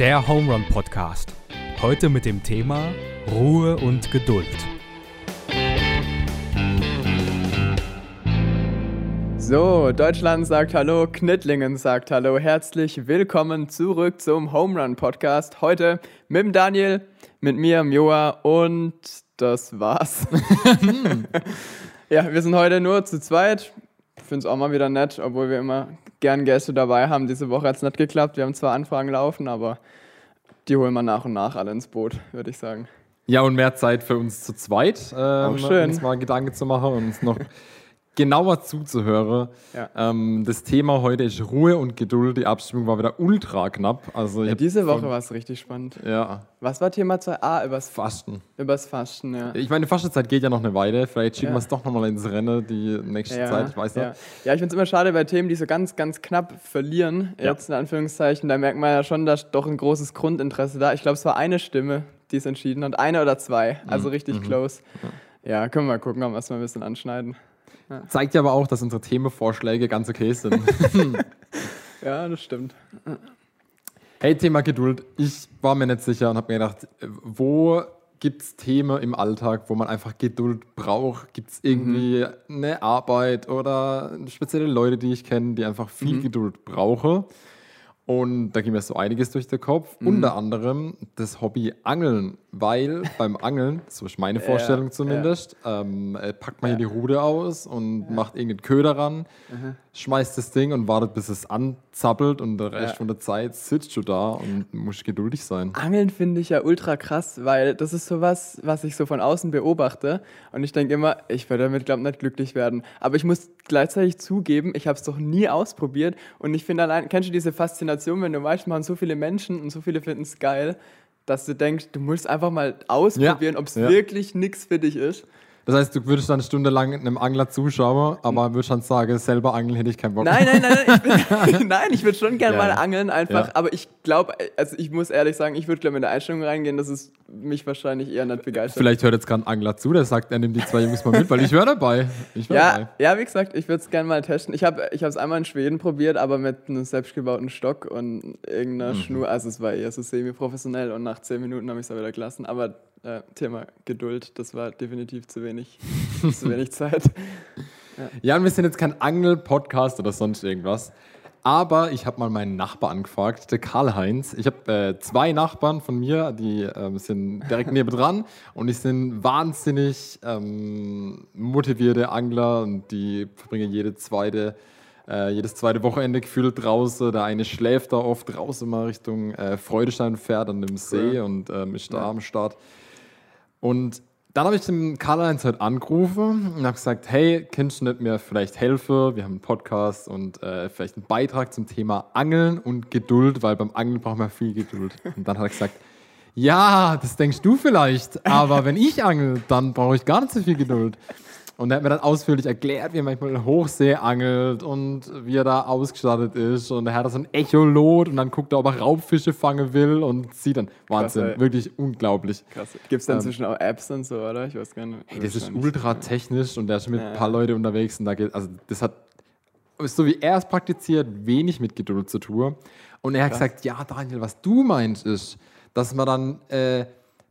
Der Home Run Podcast. Heute mit dem Thema Ruhe und Geduld. So, Deutschland sagt Hallo, Knittlingen sagt Hallo. Herzlich willkommen zurück zum Home Run Podcast. Heute mit dem Daniel, mit mir, Joa und das war's. ja, wir sind heute nur zu zweit. Ich finde es auch mal wieder nett, obwohl wir immer gern Gäste dabei haben. Diese Woche hat es nicht geklappt. Wir haben zwar Anfragen laufen, aber die holen wir nach und nach alle ins Boot, würde ich sagen. Ja, und mehr Zeit für uns zu zweit, ähm, schön. uns mal Gedanken zu machen und uns noch genauer zuzuhören. Ja. Ähm, das Thema heute ist Ruhe und Geduld. Die Abstimmung war wieder ultra knapp. Also Ja, diese Woche war es richtig spannend. Ja, Was war Thema 2? Ah, übers, Fasten. übers Fasten, ja. Ich meine, die Fastenzeit geht ja noch eine Weile. Vielleicht schicken Ja. wir es doch nochmal ins Rennen die nächste Ja, Zeit. Ich weiß ja. nicht. ja, ich finde es immer schade bei Themen, die so ganz, ganz knapp verlieren, Ja. jetzt in Anführungszeichen. Da merkt man ja schon, da ist doch ein großes Grundinteresse da. Ich glaube, es war eine Stimme, die es entschieden hat. Eine oder zwei. Also Mhm. richtig close. Ja, können wir mal gucken, ob wir es mal ein bisschen anschneiden. Zeigt ja aber auch, dass unsere Themenvorschläge ganz okay sind. Ja, das stimmt. Hey, Thema Geduld. Ich war mir nicht sicher und habe mir gedacht, wo gibt es Themen im Alltag, wo man einfach Geduld braucht? Gibt es irgendwie eine Arbeit oder spezielle Leute, die ich kenne, die einfach viel Geduld brauchen? Und da ging mir so einiges durch den Kopf. Unter anderem das Hobby Angeln, weil beim Angeln, so ist meine Vorstellung ja. zumindest, ähm, äh, packt man hier die Rute aus und macht irgendeinen Köder ran, schmeißt das Ding und wartet, bis es anzappelt und der Rest Ja. von der Zeit sitzt du da und musst geduldig sein. Angeln finde ich ja ultra krass, weil das ist sowas, was ich so von außen beobachte. Und ich denke immer, ich werde damit, glaube ich, nicht glücklich werden. Aber ich muss gleichzeitig zugeben, ich habe es doch nie ausprobiert. Und ich finde allein, kennst du diese Faszination, wenn du weißt, machen so viele Menschen und so viele finden es geil, dass du denkst, du musst einfach mal ausprobieren, ob es ja. wirklich nichts für dich ist. Das heißt, du würdest dann eine Stunde lang einem Angler zuschauen, aber würdest dann sagen, selber angeln hätte ich keinen Bock. Nein, nein, nein, nein, ich, bin, nein, ich würde schon gerne Ja, mal angeln, einfach. Ja. Aber ich glaube, also ich muss ehrlich sagen, ich würde, glaube mit der Einstellung reingehen, dass es mich wahrscheinlich eher nicht begeistert. Vielleicht hört jetzt gerade ein Angler zu, der sagt, er nimmt die zwei Jungs mal mit, weil ich wäre dabei. Ich wär Ja, dabei. ja, wie gesagt, ich würde es gerne mal testen. Ich habe es einmal in Schweden probiert, aber mit einem selbstgebauten Stock und irgendeiner Mhm. Schnur. Also es war eher so semi-professionell und nach zehn Minuten habe ich es wieder gelassen. Aber äh, Thema Geduld, das war definitiv zu wenig, zu wenig Zeit. Ja, und wir sind jetzt kein Angel-Podcast oder sonst irgendwas. Aber ich habe mal meinen Nachbar angefragt, der Karl-Heinz. Ich habe äh, zwei Nachbarn von mir, die ähm, sind direkt nebendran und die sind wahnsinnig ähm, motivierte Angler und die verbringen jede zweite, äh, jedes zweite Wochenende gefühlt draußen. Der eine schläft da oft draußen mal Richtung äh, Freudestein fährt an dem See und ähm, ist da am Start. Und dann habe ich den Karl-Heinz heute angerufen und habe gesagt, hey, kannst du mir vielleicht helfen? Wir haben einen Podcast und äh, vielleicht einen Beitrag zum Thema Angeln und Geduld, weil beim Angeln braucht man viel Geduld. Und dann hat er gesagt, ja, das denkst du vielleicht, aber wenn ich angel, dann brauche ich gar nicht so viel Geduld. Und er hat mir dann ausführlich erklärt, wie er manchmal Hochsee angelt und wie er da ausgestattet ist. Und er hat so ein Echolot und dann guckt er, ob er Raubfische fangen will und sieht dann. Wahnsinn, ey. wirklich unglaublich. Krass. Gibt es dann Ähm, inzwischen auch Apps und so, oder? Ich weiß gar nicht. Hey, das ist ultra technisch und der ist mit Ja. ein paar Leuten unterwegs und da geht, also das hat, so wie er es praktiziert, wenig mit Geduld zu tun. Und er hat gesagt, ja Daniel, was du meinst ist, dass man dann äh,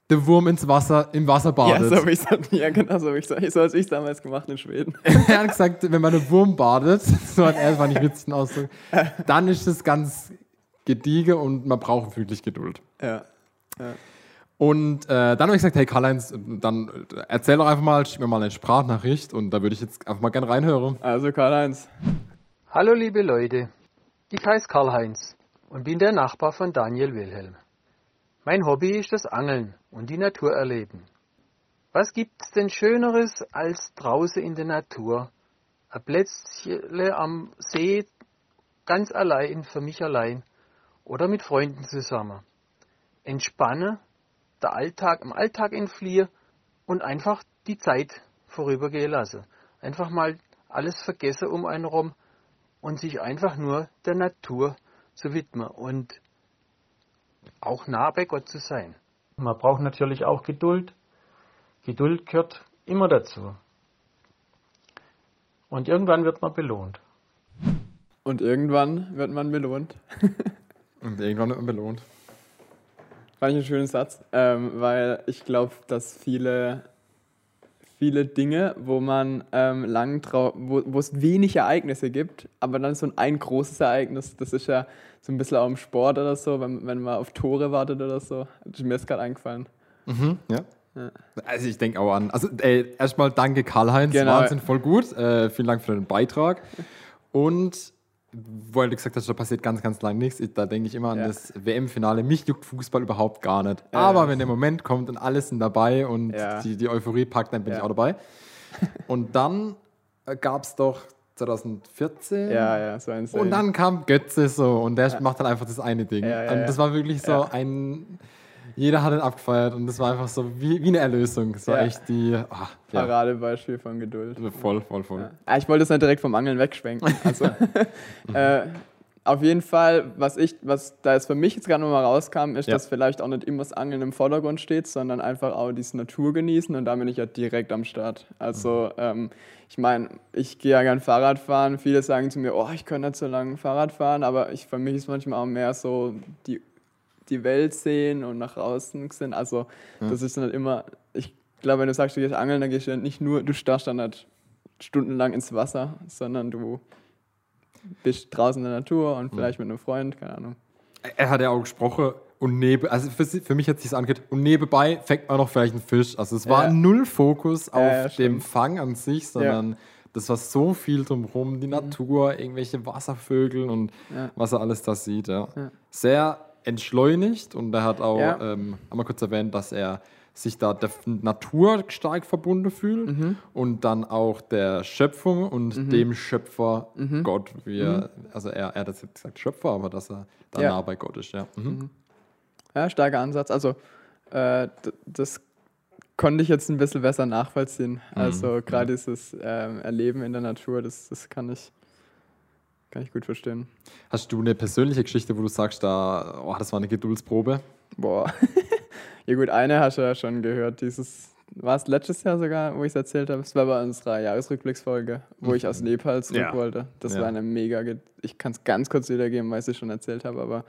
den Wurm ins Wasser, im Wasser Ja, badet. so habe ich es ja, genau, so habe ich es so ich's damals gemacht in Schweden. er hat gesagt, wenn man einen Wurm badet, so hat er, das war nicht witzig ein Ausdruck, dann ist es ganz gediege und man braucht wirklich Geduld. ja. Und äh, dann habe ich gesagt, hey Karl-Heinz, dann äh, erzähl doch einfach mal, schick mir mal eine Sprachnachricht und da würde ich jetzt einfach mal gerne reinhören. Also Karl-Heinz. Hallo liebe Leute, ich heiße Karl-Heinz und bin der Nachbar von Daniel Wilhelm. Mein Hobby ist das Angeln und die Natur erleben. Was gibt's denn Schöneres als draußen in der Natur? Ein Plätzchen am See, ganz allein, für mich allein oder mit Freunden zusammen. Entspanne, der Alltag, im Alltag entfliehe und einfach die Zeit vorübergehen lasse. Einfach mal alles vergessen um einen rum und sich einfach nur der Natur zu widmen und auch nah bei Gott zu sein. Man braucht natürlich auch Geduld. Geduld gehört immer dazu. Und irgendwann wird man belohnt. Und irgendwann wird man belohnt. Und irgendwann wird man belohnt. Fand ich einen schönen Satz, ähm, weil ich glaube, dass viele, viele Dinge, wo man ähm, lang trau wo es wenig Ereignisse gibt, aber dann so ein, ein großes Ereignis, das ist ja so ein bisschen auch im Sport oder so, wenn, wenn man auf Tore wartet oder so. Mir ist gerade eingefallen. Ja. Also ich denke auch an. Also ey, erstmal danke Karl-Heinz, Genau. Wahnsinn, voll gut. Äh, vielen Dank für den Beitrag. Und weil du gesagt hast, da passiert ganz, ganz lang nichts, ich, da denke ich immer an Ja. das WM-Finale. Mich juckt Fußball überhaupt gar nicht. Ja, Aber wenn der Moment kommt und alles sind dabei und Ja. die, die Euphorie packt, dann bin ich auch dabei. Und dann gab es doch 2014 Ja, ja, so ein und dann kam Götze so und der macht dann einfach das eine Ding. Und das war wirklich so ein. Jeder hat ihn abgefeiert und das war einfach so wie, wie eine Erlösung. Es war Ja. echt die. ah, ja, Paradebeispiel von Geduld. voll, voll, voll. Ja. Ah, ich wollte es nicht direkt vom Angeln wegschwenken. Also, äh, auf jeden Fall, was ich, was da jetzt für mich jetzt gerade nochmal rauskam, ist, dass vielleicht auch nicht immer das Angeln im Vordergrund steht, sondern einfach auch diese Natur genießen und da bin ich ja direkt am Start. Also, ähm, ich meine, ich gehe ja gern Fahrrad fahren. Viele sagen zu mir, oh, ich kann nicht so lange Fahrrad fahren, aber ich, für mich ist manchmal auch mehr so die, die Welt sehen und nach außen sind. Also, das ist nicht immer, ich glaube, wenn du sagst, du gehst angeln, dann gehst du ja nicht nur, du starrst dann nicht stundenlang ins Wasser, sondern du bist draußen in der Natur und vielleicht mit einem Freund, keine Ahnung. Er hat ja auch gesprochen und neben, also für, für mich hat sich das angehört, und nebenbei fängt man noch vielleicht einen Fisch. Also es war Ja. null Fokus auf Ja, ja, dem. Fang an sich, sondern das war so viel drumherum, die Natur, irgendwelche Wasservögel und Mhm. Ja. was er alles da sieht. Ja. Ja. Sehr entschleunigt und er hat auch, Ja. ähm, einmal kurz erwähnt, dass er sich da der Natur stark verbunden fühlt Mhm. und dann auch der Schöpfung und dem Schöpfer Mhm. Gott, wie er, also er, er hat jetzt gesagt Schöpfer, aber dass er da Ja. nah bei Gott ist, ja. Mhm. Ja, starker Ansatz. Also, äh, das konnte ich jetzt ein bisschen besser nachvollziehen. Also, gerade dieses ähm, Erleben in der Natur, das, das kann, ich, kann ich gut verstehen. Hast du eine persönliche Geschichte, wo du sagst, da, oh, das war eine Geduldsprobe? Boah. ja, gut, eine hast du ja schon gehört. Dieses, war es letztes Jahr sogar, wo ich es erzählt habe? Es war bei unserer Jahresrückblicksfolge, wo ich aus Nepal zurück Ja. wollte. Das Ja. war eine mega. Ich kann es ganz kurz wiedergeben, weil ich es schon erzählt habe, aber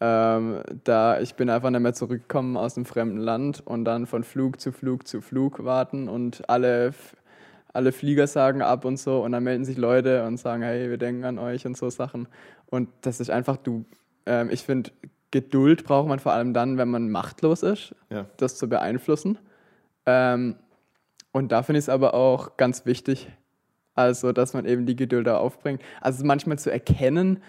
ähm, da ich bin einfach nicht mehr zurückgekommen aus einem fremden Land und dann von Flug zu Flug zu Flug warten und alle, alle Flieger sagen ab und so und dann melden sich Leute und sagen, hey, wir denken an euch und so Sachen. Und das ist einfach, du, ähm, ich finde, Geduld braucht man vor allem dann, wenn man machtlos ist, Ja. das zu beeinflussen. Ähm, und da finde ich es aber auch ganz wichtig, also dass man eben die Geduld da aufbringt. Also manchmal zu erkennen,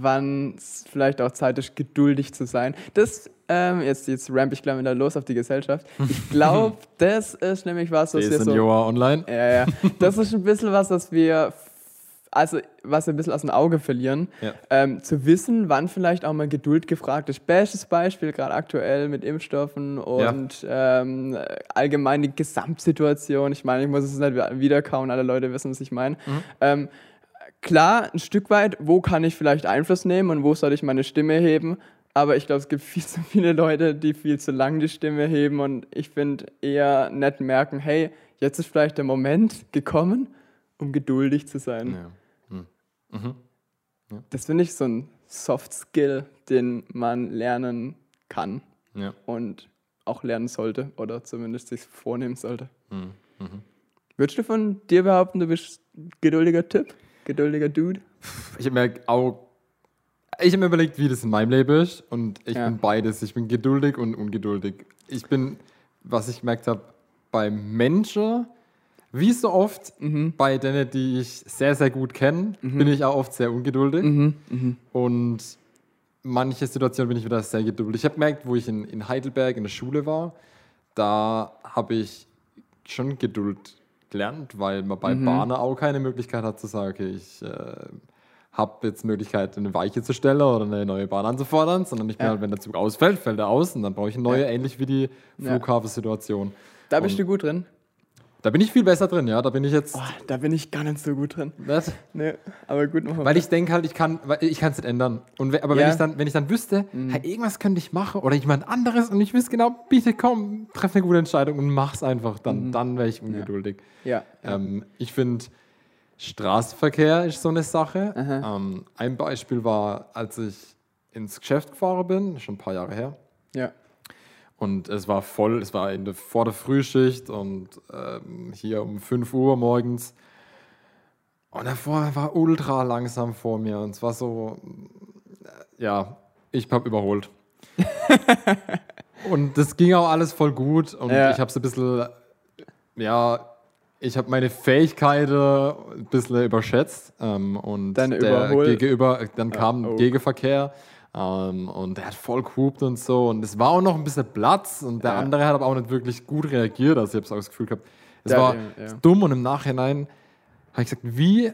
wann es vielleicht auch Zeit ist, geduldig zu sein. Das, ähm, jetzt, jetzt ramp ich gleich wieder los auf die Gesellschaft. Ich glaube, das ist nämlich was, was wir Jason so... Joa online. Ja, ja. Das ist ein bisschen was, was wir, also was wir ein bisschen aus dem Auge verlieren. Ja. Ähm, zu wissen, wann vielleicht auch mal Geduld gefragt ist. Bestes Beispiel gerade aktuell mit Impfstoffen und ähm, allgemein die Gesamtsituation. Ich meine, ich muss es nicht wiederkauen, alle Leute wissen, was ich meine. Ähm, klar, ein Stück weit, wo kann ich vielleicht Einfluss nehmen und wo soll ich meine Stimme heben? Aber ich glaube, es gibt viel zu viele Leute, die viel zu lang die Stimme heben und ich finde eher nett merken, hey, jetzt ist vielleicht der Moment gekommen, um geduldig zu sein. Ja. Das finde ich so ein Soft Skill, den man lernen kann Ja. und auch lernen sollte oder zumindest sich vornehmen sollte. Mhm. Würdest du von dir behaupten, du bist ein geduldiger Typ? Geduldiger Dude? Ich habe mir auch. Ich habe mir überlegt, wie das in meinem Leben ist. Und ich Ja. bin beides. Ich bin geduldig und ungeduldig. Ich bin, was ich gemerkt habe, bei Menschen, wie so oft, Mhm. bei denen, die ich sehr, sehr gut kenne, bin ich auch oft sehr ungeduldig. Mhm. Und manche Situationen bin ich wieder sehr geduldig. Ich habe gemerkt, wo ich in, in Heidelberg in der Schule war, da habe ich schon Geduld gelernt, weil man bei Bahnen auch keine Möglichkeit hat zu sagen, okay, ich äh, habe jetzt Möglichkeit, eine Weiche zu stellen oder eine neue Bahn anzufordern, sondern ich bin Ja. halt, wenn der Zug ausfällt, fällt er aus und dann brauche ich eine neue, Ja. ähnlich wie die. Flughafensituation. Da bist Und- du gut drin. Da bin ich viel besser drin, ja. Da bin ich jetzt. Oh, da bin ich gar nicht so gut drin. Nicht? Nee, aber gut, machen Weil ich denke halt, ich kann weil ich kann es nicht ändern. Und aber Ja. Mhm. wenn ich dann, wenn ich dann wüsste, hey, irgendwas könnte ich machen oder jemand anderes und ich wüsste genau, bitte komm, treff eine gute Entscheidung und mach's einfach, dann, dann wäre ich ungeduldig. Ja. Ähm, ich finde, Straßenverkehr ist so eine Sache. Ähm, ein Beispiel war, als ich ins Geschäft gefahren bin, schon ein paar Jahre her, Ja. Und es war voll, es war in der, vor der Frühschicht und ähm, hier um 5 Uhr morgens. Und er war, ultra langsam vor mir. Und es war so, äh, ja, ich habe überholt. und das ging auch alles voll gut. Und Ja. ich habe so ein bisschen, ja, ich habe meine Fähigkeiten ein bisschen überschätzt. Ähm, und der Überhol- Gegenüber, dann kam oh. Gegenverkehr. Ähm, und der hat voll gehupt und so. Und es war auch noch ein bisschen Platz. Und der Ja. andere hat aber auch nicht wirklich gut reagiert. Also ich habe auch das Gefühl gehabt, es Ja, war ja, dumm. Und im Nachhinein habe ich gesagt, wie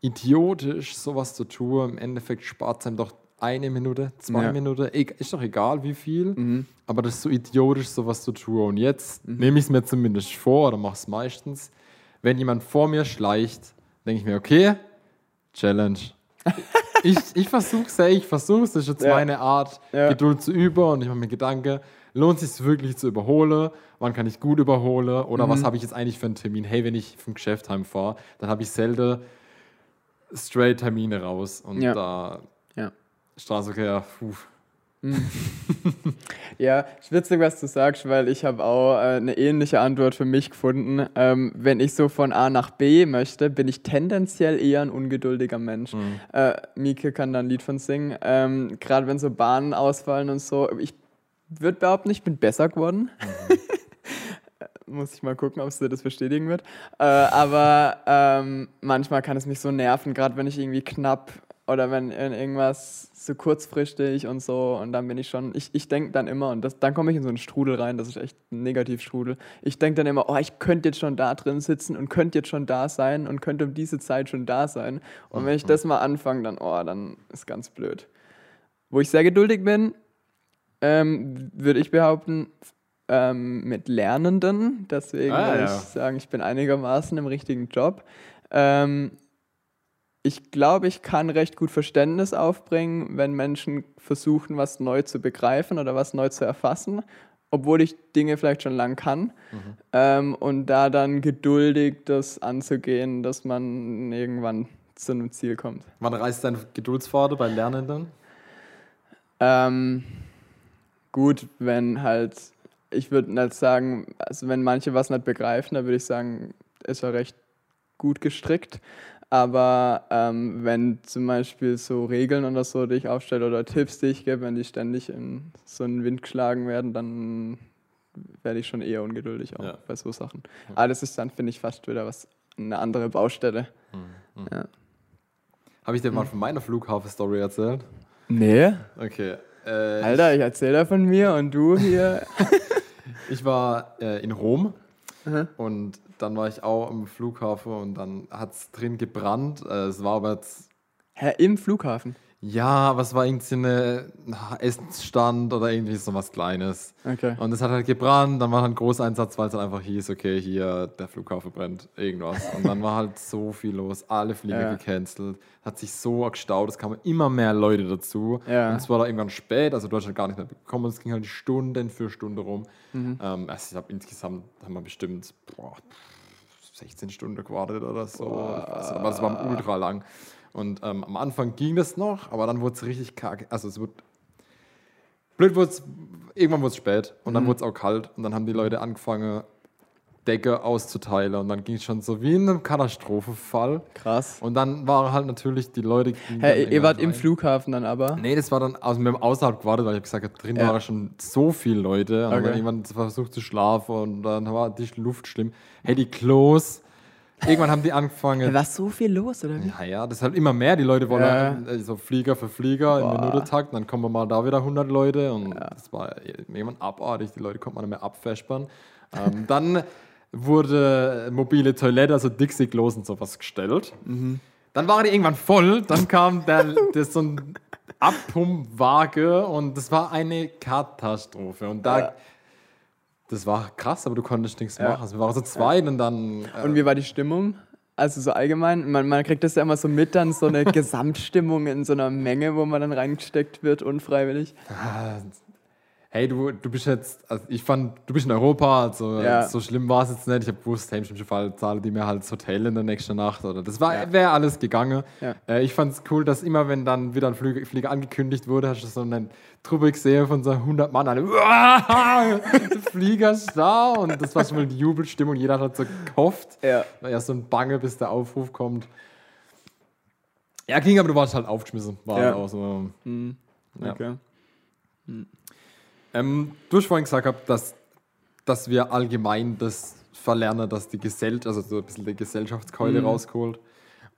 idiotisch sowas zu tun. Im Endeffekt spart es einem doch eine Minute, zwei Ja. Minuten. Eg- Ist doch egal, wie viel. Mhm. Aber das ist so idiotisch, sowas zu tun. Und jetzt nehme ich es mir zumindest vor oder mache es meistens. Wenn jemand vor mir schleicht, denke ich mir, okay, Challenge. ich ich versuche es, ich versuche es. Das ist jetzt Ja. meine Art, Ja. Geduld zu üben. Und ich mache mir Gedanken, lohnt es sich wirklich zu überholen? Wann kann ich gut überholen? Oder Mhm. was habe ich jetzt eigentlich für einen Termin? Hey, wenn ich vom Geschäft heimfahre, dann habe ich selten straight Termine raus. Und Ja. da Ja. Straßenverkehr, puh. Ja, ist witzig, was du sagst, weil ich habe auch äh, eine ähnliche Antwort für mich gefunden. Ähm, wenn ich so von A nach B möchte, bin ich tendenziell eher ein ungeduldiger Mensch. Äh, Mieke kann da ein Lied von singen. Ähm, Gerade wenn so Bahnen ausfallen und so. Ich würde behaupten, ich bin besser geworden. Muss ich mal gucken, ob sie das bestätigen wird. Äh, aber ähm, manchmal kann es mich so nerven, gerade wenn ich irgendwie knapp oder wenn irgendwas so kurzfristig und so und dann bin ich schon, ich, ich denke dann immer und das, dann komme ich in so einen Strudel rein, das ist echt ein Negativstrudel. Ich denke dann immer, oh, ich könnte jetzt schon da drin sitzen und könnte jetzt schon da sein und könnte um diese Zeit schon da sein. Und wenn ich das mal anfange, dann, oh, dann ist ganz blöd. Wo ich sehr geduldig bin, ähm, würde ich behaupten, ähm, mit Lernenden. Deswegen Ah, würde ja. ich sagen, ich bin einigermaßen im richtigen Job. Ähm, ich glaube, ich kann recht gut Verständnis aufbringen, wenn Menschen versuchen, was neu zu begreifen oder was neu zu erfassen, obwohl ich Dinge vielleicht schon lang kann. Ähm, und da dann geduldig das anzugehen, dass man irgendwann zu einem Ziel kommt. Wann reißt dein Geduldsfaden bei Lernenden? Ähm, gut, wenn halt, ich würde nicht sagen, also wenn manche was nicht begreifen, dann würde ich sagen, ist er recht gut gestrickt. Aber ähm, wenn zum Beispiel so Regeln oder so, die ich aufstelle oder Tipps, die ich gebe, wenn die ständig in so einen Wind geschlagen werden, dann werde ich schon eher ungeduldig auch Ja. bei so Sachen. Aber das ist dann, finde ich, fast wieder was, eine andere Baustelle. Ja. Habe ich dir mal von meiner Flughafen-Story erzählt? Nee. Okay. Äh, Alter, ich erzähle da von mir und du hier. Ich war äh, in Rom Mhm. und dann war ich auch am Flughafen und dann hat es drin gebrannt. Äh, es war aber jetzt, Hä, im Flughafen? ja, aber es war irgendwie so eine Essensstand oder irgendwie so was Kleines. Okay. Und es hat halt gebrannt, dann war halt ein Großeinsatz, weil es halt einfach hieß, okay, hier, der Flughafen brennt, irgendwas. Und dann war halt so viel los, alle Flieger Ja. gecancelt, hat sich so gestaut, es kamen immer mehr Leute dazu. Ja. Und es war da irgendwann spät, also Deutschland gar nicht mehr bekommen, es ging halt Stunden für Stunde rum. Mhm. Ähm, also ich glaube, insgesamt haben wir bestimmt boah, 16 Stunden gewartet oder so. Also, aber es war ultra lang. Und ähm, am Anfang ging das noch, aber dann wurde es richtig kacke. Also es wird blöd wurde irgendwann wurde es spät und Mhm. dann wurde es auch kalt und dann haben die Leute angefangen, Decke auszuteilen und dann ging es schon so wie in einem Katastrophenfall. Krass. Und dann waren halt natürlich die Leute. dann Hä, ihr irgendwann wart im rein. Flughafen dann aber? Nee, das war dann, also wir haben außerhalb gewartet, weil ich gesagt habe, drin Ja. waren schon so viele Leute. Und Okay. dann jemand versucht zu schlafen und dann war die Luft schlimm. Hey, die Klos. Irgendwann haben die angefangen. War so viel los, oder wie? Ja, ja, das ist halt immer mehr. Die Leute wollen Ja. halt, so Flieger für Flieger Boah. im Minutentakt. Dann kommen wir mal da wieder 100 Leute und das war irgendwann abartig. Die Leute konnten man nicht mehr abfespern. ähm, dann wurde mobile Toilette, also Dixie-Klos und sowas gestellt. Mhm. Dann waren die irgendwann voll. Dann kam der, das so ein Abpumpwaage und das war eine Katastrophe. Und da, Ja. das war krass, aber du konntest nichts Ja. machen. Also wir waren so zweit und dann. äh, Und wie war die Stimmung? Also so allgemein, man, man kriegt das ja immer so mit, dann so eine Gesamtstimmung in so einer Menge, wo man dann reingesteckt wird, unfreiwillig. Hey, du, du bist jetzt, also ich fand, du bist in Europa, also Ja. so schlimm war es jetzt nicht. Ich habe gewusst, hey, im schlimmsten Fall zahlen die mir halt das Hotel in der nächsten Nacht oder das war, Ja. wäre alles gegangen. Ja. Äh, ich fand es cool, dass immer, wenn dann wieder ein Flieger, Flieger angekündigt wurde, hast du so eine Truppe gesehen von so 100 Mann, alle, "Uah, der Flieger ist da und das war schon mal die Jubelstimmung, jeder hat so gehofft. Ja. War ja so ein Bange, bis der Aufruf kommt. Ja, ging, aber du warst halt aufgeschmissen. War Ja. halt auch so. Ja. Okay. Ähm, du hast vorhin gesagt, dass, dass wir allgemein das verlernen, dass die Gesellschaft, also so ein bisschen die Gesellschaftskeule rausgeholt.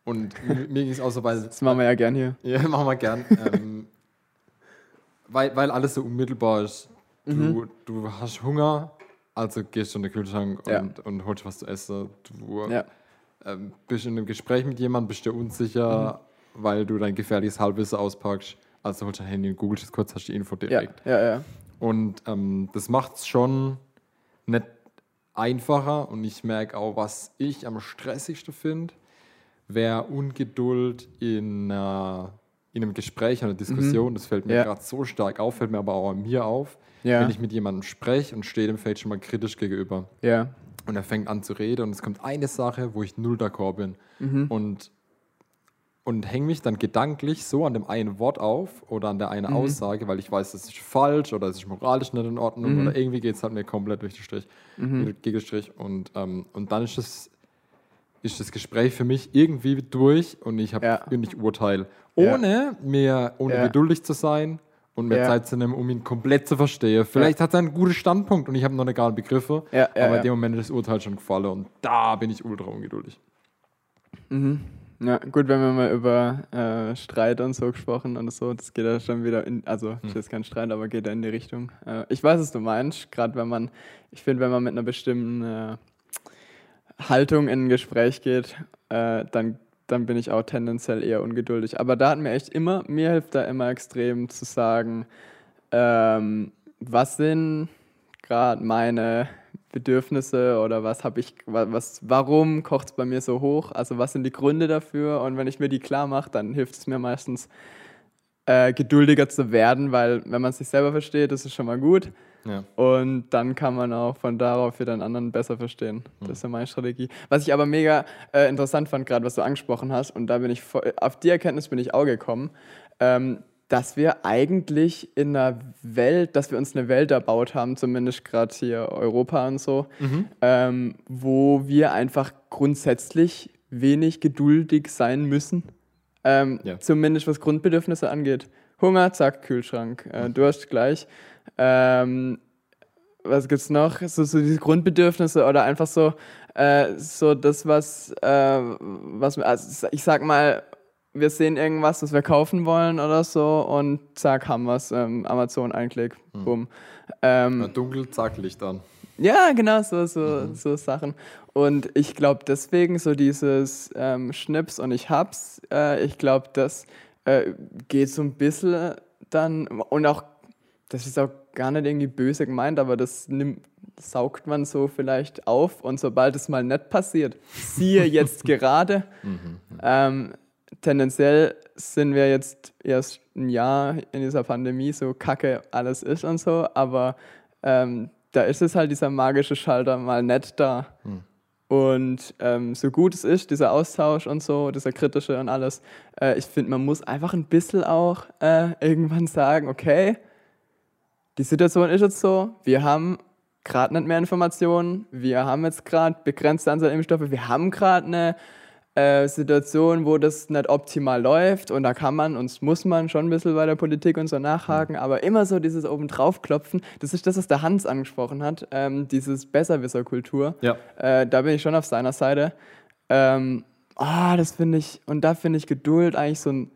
Und mir ging es auch so, weil, Das machen wir ja gern hier. ja, machen wir gern, ähm, weil, weil alles so unmittelbar ist. Du, du hast Hunger, also gehst du in den Kühlschrank Ja. und, und holst was zu essen. Du Ja. ähm, bist in einem Gespräch mit jemandem, bist dir unsicher, weil du dein gefährliches Halbwissen auspackst. Also holst dein Handy und googelst es kurz, hast die Info Ja, direkt. ja, ja. Und ähm, das macht es schon nicht einfacher. Und ich merke auch, was ich am stressigsten finde, wäre Ungeduld in, äh, in einem Gespräch, einer Diskussion. Das fällt mir Ja. gerade so stark auf, fällt mir aber auch an mir auf. Ja. Wenn ich mit jemandem spreche und stehe dem vielleicht schon mal kritisch gegenüber. Ja. Und er fängt an zu reden und es kommt eine Sache, wo ich null d'accord bin. Mhm. Und, und hänge mich dann gedanklich so an dem einen Wort auf oder an der einen Mhm. Aussage, weil ich weiß, das ist falsch oder es ist moralisch nicht in Ordnung Mhm. oder irgendwie geht es halt mir komplett durch den Strich, gegen den Strich. Und, ähm, und dann ist das, ist das Gespräch für mich irgendwie durch und ich habe Ja. bin ich urteil. Ja. Ohne mir, ohne Ja. geduldig zu sein und mir Ja. Zeit zu nehmen, um ihn komplett zu verstehen. Vielleicht hat er einen guten Standpunkt und ich habe noch nicht gar Begriffe, Ja, ja, aber ja. in dem Moment ist das Urteil schon gefallen und da bin ich ultra ungeduldig. Ja, gut, wenn wir mal über äh, Streit und so gesprochen und so, das geht ja schon wieder in, also das ist kein Streit, aber geht ja in die Richtung. Äh, ich weiß, was du meinst, gerade wenn man, ich finde, wenn man mit einer bestimmten äh, Haltung in ein Gespräch geht, äh, dann, dann bin ich auch tendenziell eher ungeduldig. Aber da hat mir echt immer, mir hilft da immer extrem zu sagen, ähm, was sind gerade meine Bedürfnisse oder was habe ich, wa- was, warum kocht es bei mir so hoch? Also was sind die Gründe dafür? Und wenn ich mir die klar mache, dann hilft es mir meistens äh, geduldiger zu werden, weil wenn man sich selber versteht, ist schon mal gut. Ja. Und dann kann man auch von darauf wieder den anderen besser verstehen. Das ist ja meine Strategie. Was ich aber mega äh, interessant fand, gerade was du angesprochen hast, und da bin ich voll, auf die Erkenntnis bin ich auch gekommen, ähm, dass wir eigentlich in einer Welt, dass wir uns eine Welt erbaut haben, zumindest gerade hier Europa und so, ähm, wo wir einfach grundsätzlich wenig geduldig sein müssen. Ähm, Ja. Zumindest was Grundbedürfnisse angeht. Hunger, zack, Kühlschrank. Äh, Durst gleich. Ähm, was gibt's noch? So, so diese Grundbedürfnisse oder einfach so, äh, so das, was, äh, was also ich sag mal, wir sehen irgendwas, was wir kaufen wollen oder so und zack, haben wir es. Ähm, Amazon einklick, bumm. Ähm, dunkel, zack, Licht an. ja, genau, so, so, so Sachen. Und ich glaube deswegen so dieses ähm, Schnips und ich hab's, äh, ich glaube, das äh, geht so ein bisschen dann und auch, das ist auch gar nicht irgendwie böse gemeint, aber das nimmt, saugt man so vielleicht auf und sobald es mal nicht passiert, siehe jetzt gerade, ähm, tendenziell sind wir jetzt erst ein Jahr in dieser Pandemie, so kacke alles ist und so, aber ähm, da ist es halt dieser magische Schalter mal nicht da. Und ähm, so gut es ist, dieser Austausch und so, dieser kritische und alles, äh, ich finde, man muss einfach ein bisschen auch äh, irgendwann sagen, okay, die Situation ist jetzt so, wir haben gerade nicht mehr Informationen, wir haben jetzt gerade begrenzte Anzahl Impfstoffe, wir haben gerade eine äh, Situation, wo das nicht optimal läuft und da kann man und muss man schon ein bisschen bei der Politik und so nachhaken, aber immer so dieses oben drauf klopfen, das ist das, was der Hans angesprochen hat, ähm, dieses Besserwisserkultur. Ja. Äh, da bin ich schon auf seiner Seite. Ähm, ah, das finde ich, und da finde ich Geduld eigentlich so ein,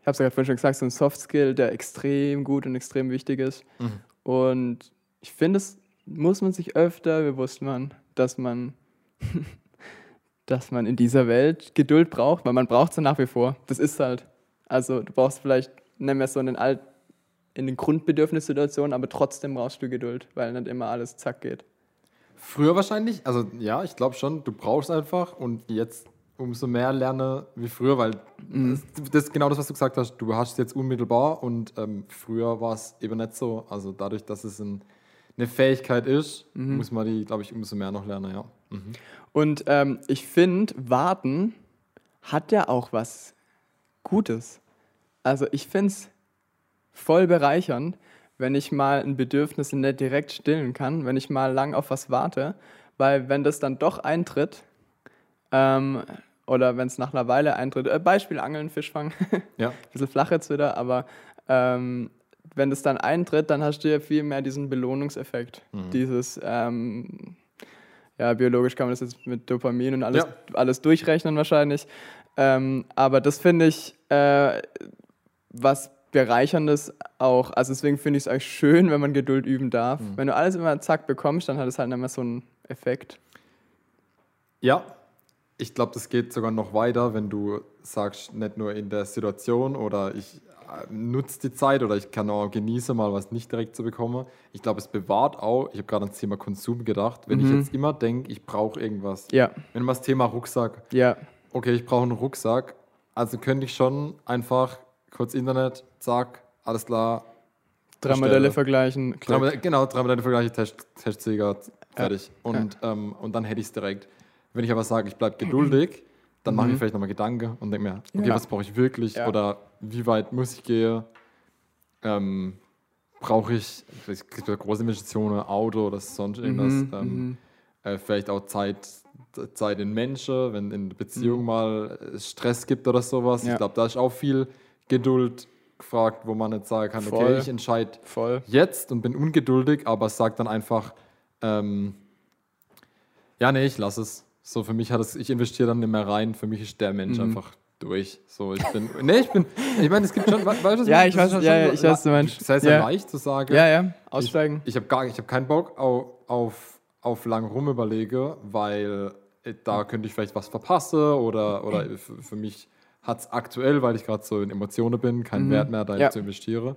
ich habe es ja vorhin schon gesagt, so ein Soft-Skill, der extrem gut und extrem wichtig ist. Und ich finde, es muss man sich öfter bewusst machen, dass man, dass man in dieser Welt Geduld braucht, weil man braucht sie nach wie vor. Das ist halt. Also du brauchst vielleicht nicht mehr so in den, Alt in den Grundbedürfnissituationen, aber trotzdem brauchst du Geduld, weil nicht immer alles zack geht. Früher wahrscheinlich, also ja, ich glaube schon, du brauchst einfach und jetzt umso mehr lerne wie früher, weil Mhm. das, das ist genau das, was du gesagt hast. Du hast es jetzt unmittelbar und ähm, früher war es eben nicht so. Also dadurch, dass es ein, eine Fähigkeit ist, Mhm. muss man die, glaube ich, umso mehr noch lernen, ja. Mhm. Und ähm, ich finde, Warten hat ja auch was Gutes. Also ich finde es voll bereichernd, wenn ich mal ein Bedürfnis nicht direkt stillen kann, wenn ich mal lang auf was warte, weil wenn das dann doch eintritt, ähm, oder wenn es nach einer Weile eintritt, äh, Beispiel Angeln, Fischfang, Ja. bisschen flach jetzt wieder, aber ähm, wenn das dann eintritt, dann hast du ja viel mehr diesen Belohnungseffekt. Dieses, ähm, ja, biologisch kann man das jetzt mit Dopamin und alles, alles durchrechnen wahrscheinlich. Ähm, aber das finde ich äh, was Bereicherndes auch. Also deswegen finde ich es eigentlich schön, wenn man Geduld üben darf. Wenn du alles immer zack bekommst, dann hat es halt mehr so einen Effekt. Ja, ich glaube, das geht sogar noch weiter, wenn du sagst, nicht nur in der Situation oder ich äh, nutze die Zeit oder ich kann auch genieße mal was nicht direkt zu bekommen. Ich glaube, es bewahrt auch, ich habe gerade ans Thema Konsum gedacht, wenn ich jetzt immer denke, ich brauche irgendwas. Ja, Wenn man das Thema Rucksack, ja, okay, ich brauche einen Rucksack, also könnte ich schon einfach kurz Internet, zack, alles klar. drei. Modelle vergleichen. Drei, genau, drei Modelle Vergleiche, Test, Testsieger, fertig. Und, ähm, und dann hätte ich es direkt. Wenn ich aber sage, ich bleibe geduldig, dann mache ich mir vielleicht nochmal Gedanken und denke mir, okay, Ja. was brauche ich wirklich Ja. oder wie weit muss ich gehen? Ähm, brauche ich, es gibt ja große Investitionen, Auto oder sonst irgendwas. Mhm, ähm, äh, vielleicht auch Zeit, Zeit in Menschen, wenn in der Beziehung mal äh, Stress gibt oder sowas. Mhm. Ja. Ich glaube, da ist auch viel Geduld gefragt, wo man nicht sagen kann, Voll. okay, ich entscheide Voll. jetzt und bin ungeduldig, aber sag dann einfach, ähm, ja, nee, ich lasse es. So, für mich hat es, ich investiere dann nicht mehr rein, für mich ist der Mhm. Mensch einfach durch. So, ich bin, nee, ich bin, ich meine, es gibt schon, we- weißt du, was Ja, meine? ich weiß- ja, schon ja, so ich weiß, du meinst. Das heißt ja leicht zu sagen, Ja, ja, aussteigen. ich habe gar, ich habe keinen Bock auf, auf, auf lang rumüberlege, weil äh, da könnte ich vielleicht was verpassen oder, oder für, mich hat es aktuell, weil ich gerade so in Emotionen bin, keinen Wert mehr, da Ja. zu investieren.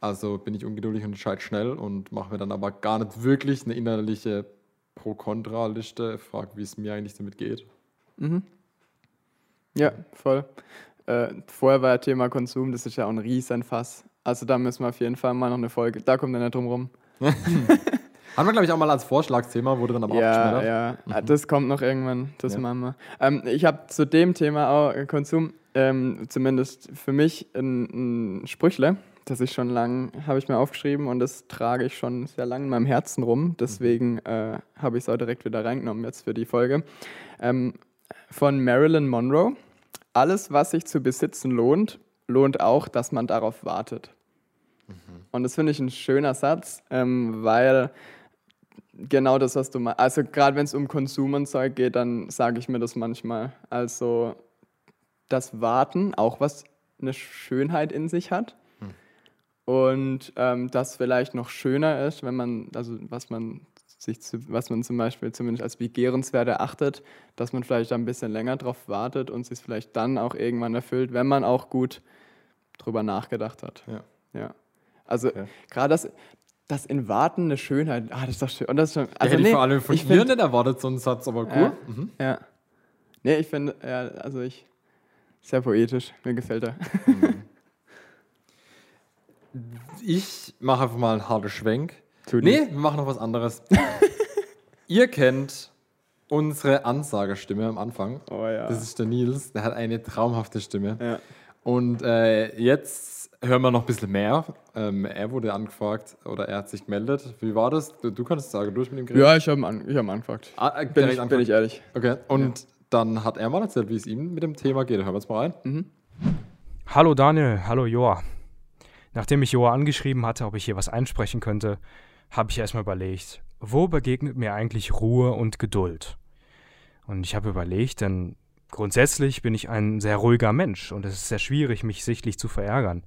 Also bin ich ungeduldig und entscheide schnell und mache mir dann aber gar nicht wirklich eine innerliche Pro-Kontra-Liste, frage, wie es mir eigentlich damit geht. Ja, voll. Äh, vorher war ja Thema Konsum, das ist ja auch ein Riesenfass. Also da müssen wir auf jeden Fall mal noch eine Folge, da kommt er nicht drum rum. Haben wir, glaube ich, auch mal als Vorschlagsthema, wurde dann aber Ja, ja, Ah, das kommt noch irgendwann, das Ja. machen wir. Ähm, ich habe zu dem Thema auch äh, Konsum, ähm, zumindest für mich ein, ein Sprüchle, das ich schon lang, habe ich mir aufgeschrieben und das trage ich schon sehr lange in meinem Herzen rum. Deswegen äh, habe ich es auch direkt wieder reingenommen jetzt für die Folge. Ähm, von Marilyn Monroe. Alles, was sich zu besitzen lohnt, lohnt auch, dass man darauf wartet. Und das finde ich ein schöner Satz, ähm, weil genau das, was du meinst. Also gerade wenn es um Konsum und Zeug geht, dann sage ich mir das manchmal. Also das Warten auch was eine Schönheit in sich hat. Und ähm, das vielleicht noch schöner ist, wenn man, also was man sich zu, was man zum Beispiel zumindest als begehrenswert erachtet, dass man vielleicht ein bisschen länger drauf wartet und sich vielleicht dann auch irgendwann erfüllt, wenn man auch gut drüber nachgedacht hat. Ja. Ja. Also Okay. gerade das, das in Warten eine Schönheit, ah, das ist doch schön. Und das ist schon, Also hätte nee, ich vor allem von ich find- nicht erwartet, so einen Satz, aber cool. Ja. Mhm. Ja. Nee, ich finde, ja, also ich, sehr poetisch, mir gefällt er. Ich mache einfach mal einen harten Schwenk. Tu nee, wir machen noch was anderes. Ihr kennt unsere Ansagestimme am Anfang. Oh ja. Das ist der Nils, der hat eine traumhafte Stimme. ja. Und äh, jetzt hören wir noch ein bisschen mehr. Ähm, er wurde angefragt oder er hat sich gemeldet. Wie war das? Du, du kannst sagen, du hast mit ihm geredet. Ja, ich habe an, ich hab angefragt. Ah, äh, Bin ich, bin ich ehrlich. Okay, und dann hat er mal erzählt, wie es ihm mit dem Thema geht. Hören wir uns mal rein. Hallo Daniel, hallo Joa. Nachdem ich Joa angeschrieben hatte, ob ich hier was einsprechen könnte, habe ich erstmal überlegt, wo begegnet mir eigentlich Ruhe und Geduld? Und ich habe überlegt, denn grundsätzlich bin ich ein sehr ruhiger Mensch und es ist sehr schwierig, mich sichtlich zu verärgern.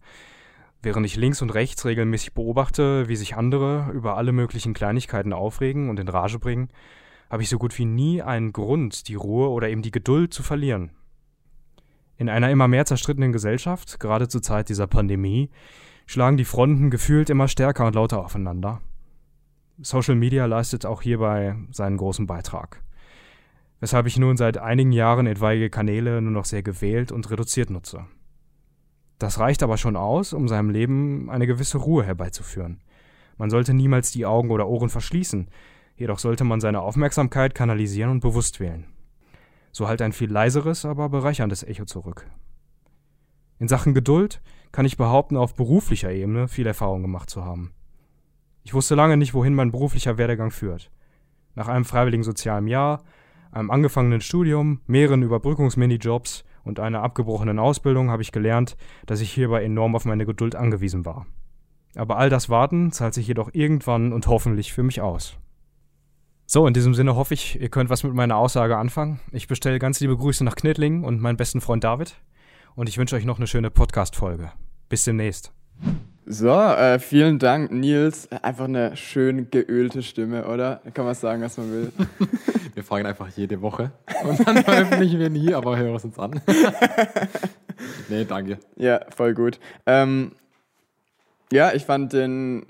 Während ich links und rechts regelmäßig beobachte, wie sich andere über alle möglichen Kleinigkeiten aufregen und in Rage bringen, habe ich so gut wie nie einen Grund, die Ruhe oder eben die Geduld zu verlieren. In einer immer mehr zerstrittenen Gesellschaft, gerade zur Zeit dieser Pandemie, schlagen die Fronten gefühlt immer stärker und lauter aufeinander. Social Media leistet auch hierbei seinen großen Beitrag. weshalb ich nun seit einigen Jahren etwaige Kanäle nur noch sehr gewählt und reduziert nutze. Das reicht aber schon aus, um seinem Leben eine gewisse Ruhe herbeizuführen. Man sollte niemals die Augen oder Ohren verschließen, jedoch sollte man seine Aufmerksamkeit kanalisieren und bewusst wählen. So halt ein viel leiseres, aber bereicherndes Echo zurück. In Sachen Geduld kann ich behaupten, auf beruflicher Ebene viel Erfahrung gemacht zu haben. Ich wusste lange nicht, wohin mein beruflicher Werdegang führt. Nach einem freiwilligen sozialen Jahr, einem angefangenen Studium, mehreren Überbrückungsminijobs und einer abgebrochenen Ausbildung habe ich gelernt, dass ich hierbei enorm auf meine Geduld angewiesen war. Aber all das Warten zahlt sich jedoch irgendwann und hoffentlich für mich aus. So, in diesem Sinne hoffe ich, ihr könnt was mit meiner Aussage anfangen. Ich bestelle ganz liebe Grüße nach Knittlingen und meinen besten Freund David. Und ich wünsche euch noch eine schöne Podcast-Folge. Bis demnächst. So, äh, vielen Dank, Nils. Einfach eine schön geölte Stimme, oder? Kann man sagen, was man will. Wir fragen einfach jede Woche und dann veröffentlichen wir nie, aber hören es uns an. nee, danke. Ja, voll gut. Ähm, ja, ich fand den,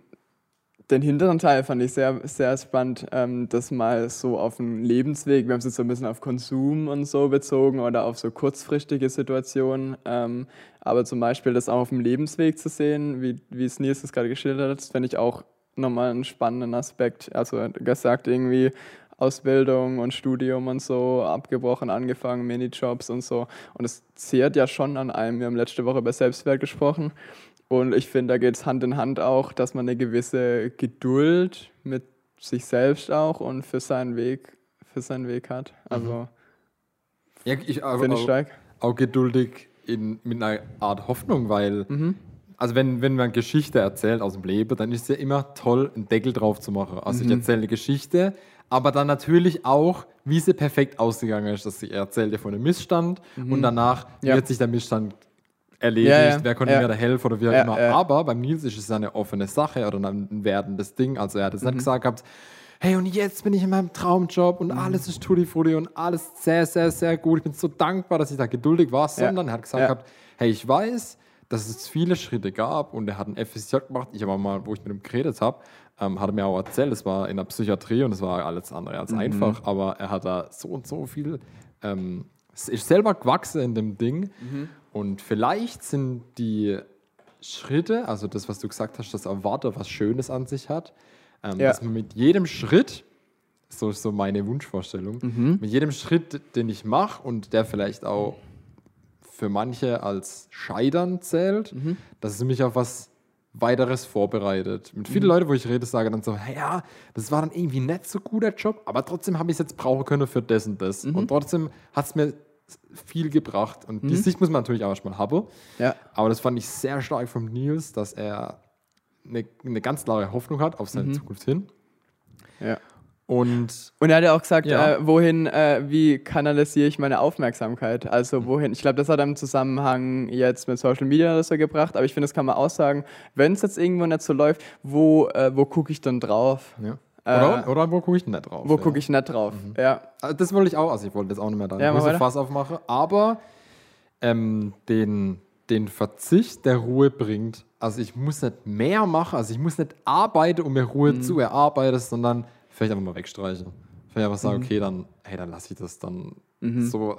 den hinteren Teil fand ich sehr, sehr spannend, ähm, das mal so auf den Lebensweg, wir haben es jetzt so ein bisschen auf Konsum und so bezogen oder auf so kurzfristige Situationen, ähm, aber zum Beispiel das auch auf dem Lebensweg zu sehen, wie, wie es Nils das gerade geschildert hat, finde ich auch nochmal einen spannenden Aspekt. Also gesagt, irgendwie Ausbildung und Studium und so abgebrochen, angefangen, Minijobs und so. Und es zehrt ja schon an einem. Wir haben letzte Woche über Selbstwert gesprochen. Und ich finde, da geht es Hand in Hand auch, dass man eine gewisse Geduld mit sich selbst auch und für seinen Weg, für seinen Weg hat. Also Ja, ich, finde ich auch, stark. auch geduldig in, mit einer Art Hoffnung, weil, Mhm. also wenn, wenn man Geschichte erzählt aus dem Leben, dann ist es ja immer toll, einen Deckel drauf zu machen. Also Mhm. ich erzähle eine Geschichte, aber dann natürlich auch, wie sie perfekt ausgegangen ist. Dass ich erzähle dir von einem Missstand und danach Mhm. Ja. wird sich der Missstand erledigt, Ja, ja. wer konnte Ja. mir da helfen oder wie auch immer. Aber beim Nils ist es eine offene Sache oder ein werdendes Ding. Also er hat es Mhm. nicht gesagt gehabt, hey, und jetzt bin ich in meinem Traumjob und Mhm. alles ist tutti frutti und alles sehr, sehr, sehr gut. Ich bin so dankbar, dass ich da geduldig war, sondern er hat gesagt gehabt, hey, ich weiß, dass es viele Schritte gab und er hat ein FSJ gemacht. Ich habe mal, wo ich mit ihm geredet habe, ähm, hat er mir auch erzählt, es war in der Psychiatrie und es war alles andere als einfach, aber er hat da so und so viel, ähm, ist selber gewachsen in dem Ding und vielleicht sind die Schritte, also das, was du gesagt hast, dass Erwarter was Schönes an sich hat, ähm, Ja. dass man mit jedem Schritt, so ist so meine Wunschvorstellung, mit jedem Schritt, den ich mache und der vielleicht auch für manche als Scheitern zählt, dass es mich auf was weiteres vorbereitet. Mit vielen Leuten, wo ich rede, sagen dann so, hey, ja, das war dann irgendwie nicht so guter Job, aber trotzdem habe ich es jetzt brauchen können für das und das. Und trotzdem hat es mir viel gebracht. Und die Sicht muss man natürlich auch erstmal haben. Ja. Aber das fand ich sehr stark von Nils, dass er eine, eine ganz klare Hoffnung hat auf seine Zukunft hin. Ja. Und Und er hat ja auch gesagt, Ja. äh, wohin, äh, wie kanalisiere ich meine Aufmerksamkeit? Also wohin? Ich glaube, das hat er im Zusammenhang jetzt mit Social Media oder so gebracht, aber ich finde, das kann man auch sagen, wenn es jetzt irgendwo nicht so läuft, wo, äh, wo gucke ich dann drauf? ja. Äh, Oder, oder wo gucke ich denn nicht drauf? Wo ja. gucke ich nicht drauf? Ja. Also Das wollte ich auch, also ich wollte jetzt auch nicht mehr da Ja, große. Fass aufmachen, aber ähm, den, den Verzicht der Ruhe bringt. Also ich muss nicht mehr machen, also ich muss nicht arbeiten, um mir Ruhe Mhm. zu erarbeiten, sondern vielleicht einfach mal wegstreichen. Vielleicht einfach Mhm. sagen, okay, dann, hey, dann lasse ich das dann so.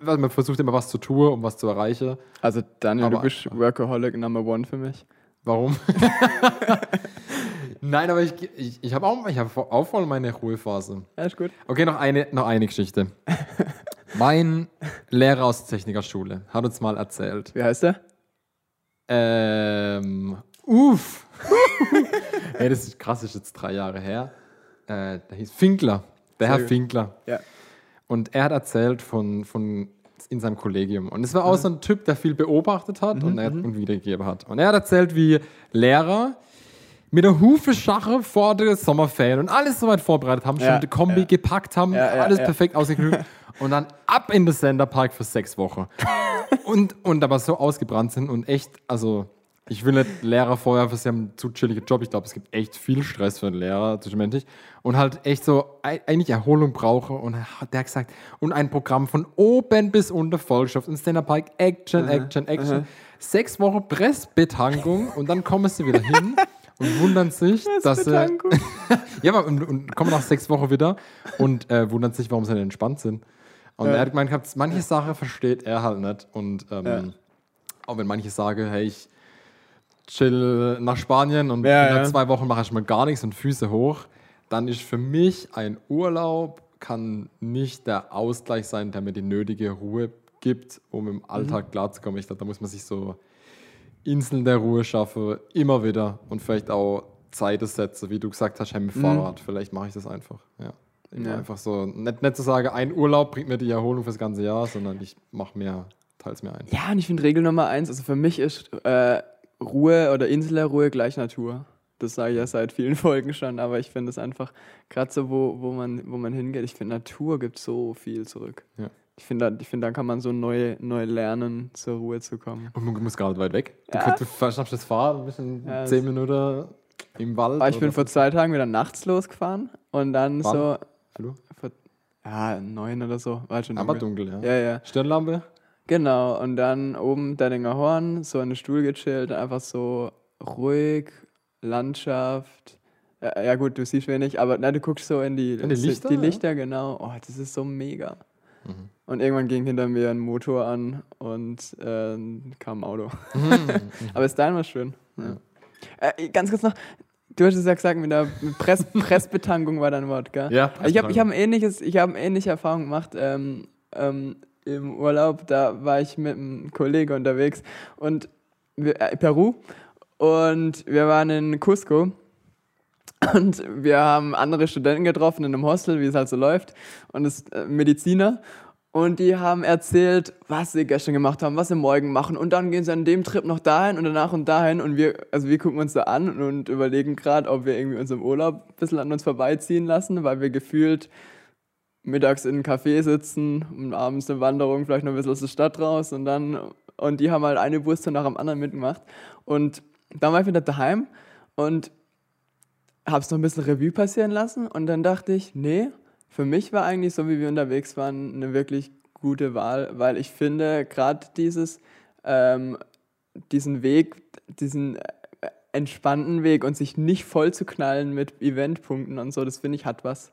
Weil man versucht immer was zu tun, um was zu erreichen. Also Daniel, Aber- du bist Workaholic Number One für mich. Warum? Nein, aber ich, ich, ich habe auch, ich hab auch voll meine Ruhephase. Ja, ist gut. Okay, noch eine, noch eine Geschichte. mein Lehrer aus der Technikerschule hat uns mal erzählt. Wie heißt der? Ähm, uff. hey, das ist krass, das ist jetzt drei Jahre her. Äh, der hieß Finkler. Der Herr. Finkler. Ja. Und er hat erzählt von, von in seinem Kollegium. Und es war auch so ein Typ, der viel beobachtet hat und, er, und wiedergegeben hat. Und er hat erzählt, wie Lehrer mit der Hufe Schache vor der Sommerferien und alles soweit vorbereitet haben, schon die Kombi gepackt haben, alles perfekt ausgeklügt und dann ab in den Senderpark für sechs Wochen. und, und aber so ausgebrannt sind und echt, also ich will nicht Lehrer vorwerfen, sie haben einen zu chilligen Job. Ich glaube, es gibt echt viel Stress für einen Lehrer zwischenmenschlich und halt echt so ei- eigentlich Erholung brauche. Und er hat der gesagt, und ein Programm von oben bis unter Vollstoff und Stand-Up-Park, Action, Action, Action. Sechs Wochen Pressbetankung und dann kommen sie wieder hin und wundern sich, dass sie. Betankung. Ja, aber und, und kommen nach sechs Wochen wieder und äh, wundern sich, warum sie nicht entspannt sind. Und Ja. er hat gemeint, manche Sachen versteht er halt nicht. Und ähm, Ja. auch wenn manche sagen, hey, ich chill nach Spanien und Ja, nach zwei Wochen mache ich mal gar nichts und Füße hoch, dann ist für mich ein Urlaub kann nicht der Ausgleich sein, der mir die nötige Ruhe gibt, um im Alltag Mhm. klarzukommen. Ich glaube, da muss man sich so Inseln der Ruhe schaffen, immer wieder und vielleicht auch Zeiten setzen, wie du gesagt hast, hey, mit Fahrrad. Vielleicht mache ich das einfach. Ja. Immer Mhm. Ja. Einfach so, nicht, nicht zu sagen, ein Urlaub bringt mir die Erholung fürs ganze Jahr, sondern ich mache mir, teils mir ein. Ja, und ich finde Regel Nummer eins, also für mich ist äh, Ruhe oder Insel der Ruhe gleich Natur. Das sage ich ja seit vielen Folgen schon, aber ich finde es einfach, gerade so, wo, wo, man, wo man hingeht, ich finde, Natur gibt so viel zurück. Ja. Ich finde, da- ich find, da kann man so neu, neu lernen, zur Ruhe zu kommen. Und man muss gar nicht weit weg. Du, Ja. kannst, du schnappst das Fahrrad, ein bisschen Ja, zehn Minuten im Wald. Aber ich bin vor zwei Tagen wieder nachts losgefahren und dann Wann? so, Du? vor, ja, neun oder so, war schon Aber dunkel. ja. Ja, ja. Stirnlampe? Genau, und dann oben Denninger Horn, so in den Stuhl gechillt, einfach so ruhig, Landschaft. Ja, ja gut, du siehst wenig, aber na, du guckst so in die, In die Lichter, die ja. Lichter genau. Oh, das ist so mega. Mhm. Und irgendwann ging hinter mir ein Motor an und äh, kam ein Auto. Mhm. aber bis dahin war es schön. Ja. Äh, ganz kurz noch, du hast es ja gesagt, mit der Press Pressbetankung war dein Wort, gell? Ja, Ich habe ich hab ein ähnliches, ich habe ähnliche Erfahrung gemacht ähm, ähm, im Urlaub. Da war ich mit einem Kollegen unterwegs und wir, äh, Peru und wir waren in Cusco und wir haben andere Studenten getroffen in einem Hostel, wie es halt so läuft. Und es äh, Mediziner. Und die haben erzählt, was sie gestern gemacht haben, was sie morgen machen. Und dann gehen sie an dem Trip noch dahin und danach und dahin. Und wir, also wir gucken uns da an und überlegen gerade, ob wir irgendwie uns im Urlaub ein bisschen an uns vorbeiziehen lassen, weil wir gefühlt mittags in einem Café sitzen und abends eine Wanderung, vielleicht noch ein bisschen aus der Stadt raus und dann, und die haben halt eine Wurst nach dem anderen mitgemacht. Und dann war ich wieder daheim und hab's noch ein bisschen Revue passieren lassen und dann dachte ich, nee, für mich war eigentlich so, wie wir unterwegs waren, eine wirklich gute Wahl, weil ich finde, gerade dieses, ähm, diesen Weg, diesen äh, entspannten Weg und sich nicht voll zu knallen mit Eventpunkten und so, das finde ich hat was.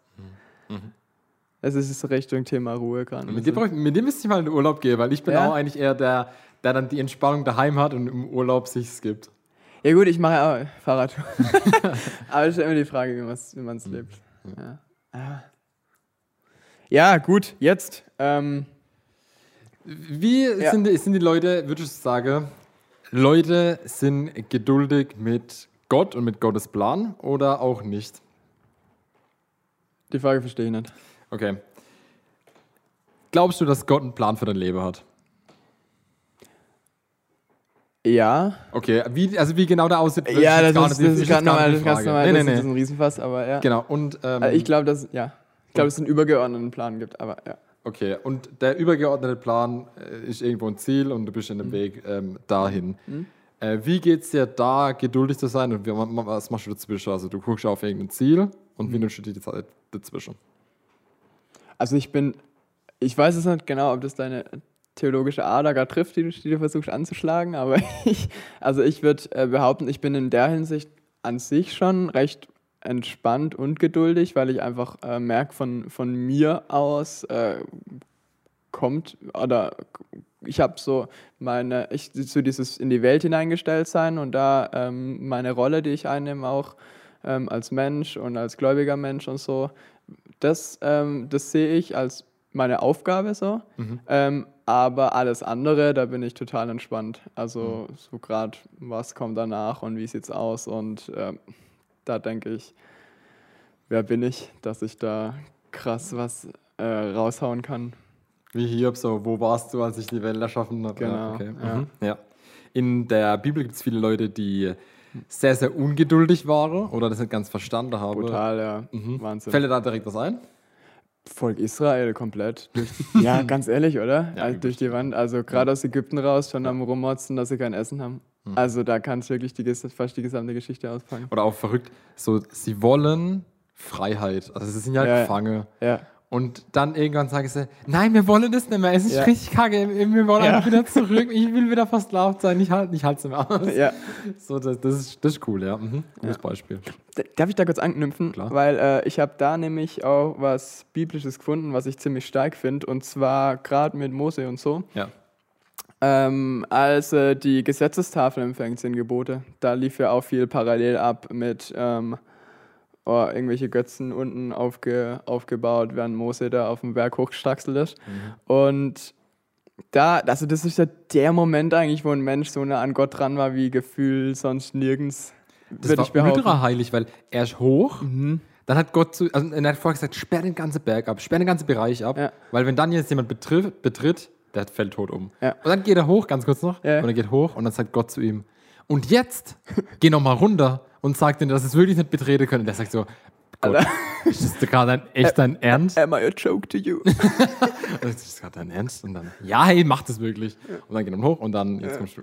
Es ist so Richtung Thema Ruhe gerade. Mit dem, mit dem müsste ich mal in den Urlaub gehen, weil ich bin Ja? auch eigentlich eher der, der dann die Entspannung daheim hat und im Urlaub sich gibt. Ja gut, ich mache auch Fahrradtour. Aber es ist immer die Frage, wie man es wie man's lebt. Ja. Ah. ja, gut, jetzt. Ähm, Wie Ja. sind, die, sind die Leute, würde ich sagen, Leute sind geduldig mit Gott und mit Gottes Plan oder auch nicht? die Frage verstehe ich nicht. Okay. Glaubst du, dass Gott einen Plan für dein Leben hat? Ja. Okay, wie, also wie genau der aussieht, Ja, das ist, nicht- das ist ganz normal, das ist ganz normal, Nee, das nee, ist nee. ein Riesenfass, aber ja. Genau, und ähm, Also ich glaube, dass, ja. Ich glaube, es einen übergeordneten Plan gibt, aber ja. Okay, und der übergeordnete Plan äh, ist irgendwo ein Ziel und du bist in dem Weg ähm, dahin. Äh, wie geht es dir da, geduldig zu sein und wie, was machst du dazwischen? Also du guckst auf irgendein Ziel und wie nutzt du die Zeit dazwischen? Also ich bin, ich weiß es nicht genau, ob das deine theologische Ader gar trifft, die du, die du versuchst anzuschlagen, aber ich, also ich würde äh, behaupten, ich bin in der Hinsicht an sich schon recht entspannt und geduldig, weil ich einfach äh, merke, von, von mir aus äh, kommt oder ich habe so meine, ich so dieses in die Welt hineingestellt sein und da ähm, meine Rolle, die ich einnehme, auch ähm, als Mensch und als gläubiger Mensch und so, das, ähm, das sehe ich als meine Aufgabe so. Ähm, aber alles andere, da bin ich total entspannt. Also so gerade, was kommt danach und wie sieht's aus und ähm, da denke ich, wer bin ich, dass ich da krass was äh, raushauen kann. Wie Hiob, so, wo warst du, als ich die Welt erschaffen habe? Genau, okay. Mhm. ja. In der Bibel gibt es viele Leute, die sehr, sehr ungeduldig waren oder das nicht ganz verstanden haben. Brutal, ja. Mhm. Wahnsinn. Fällt dir da direkt was ein? Volk Israel komplett. Durch, ja, ganz ehrlich, oder? Ja, also durch die Wand. Also gerade aus Ägypten raus, schon am Rummotzen, dass sie kein Essen haben. Mhm. Also da kannst du wirklich die, fast die gesamte Geschichte auspacken. Oder auch verrückt, so, sie wollen Freiheit. Also sie sind ja, Ja. Gefangen. Ja. Und dann irgendwann sagen sie, nein, wir wollen das nicht mehr, es ist Ja. richtig kacke, wir wollen Ja. einfach wieder zurück, ich will wieder versklavt sein, ich halte ich nicht mehr aus. Ja. So, das, das, ist, das ist cool, ja. Mhm. Gutes Beispiel. D- Darf ich da kurz anknüpfen? Klar. Weil äh, ich habe da nämlich auch was Biblisches gefunden, was ich ziemlich stark finde. Und zwar gerade mit Mose und so. Ja. Ähm, als äh, die Gesetzestafel empfängt, sind Gebote. Da lief ja auch viel parallel ab mit ähm, oh, irgendwelche Götzen unten aufge, aufgebaut, während Mose da auf dem Berg hochgestraxelt ist. Und da, also das ist ja der Moment eigentlich, wo ein Mensch so nah an Gott dran war, wie Gefühl sonst nirgends, Das war ich behaupten. ultra heilig, weil er ist hoch, dann hat Gott zu, also er hat vorher gesagt, sperr den ganzen Berg ab, sperr den ganzen Bereich ab, Ja. weil wenn dann jetzt jemand betritt, betritt der fällt tot um. Ja. Und dann geht er hoch, ganz kurz noch, Ja. und er geht hoch und dann sagt Gott zu ihm, und jetzt geh noch mal runter und sagt ihm, dass es wirklich nicht betreten können. Und der sagt so, Gott, ist das gerade ein, echt dein Ernst? Am I a joke to you? ist das gerade dein Ernst? Und dann, ja, hey, mach das wirklich. Und dann geht er hoch und dann, jetzt kommst du.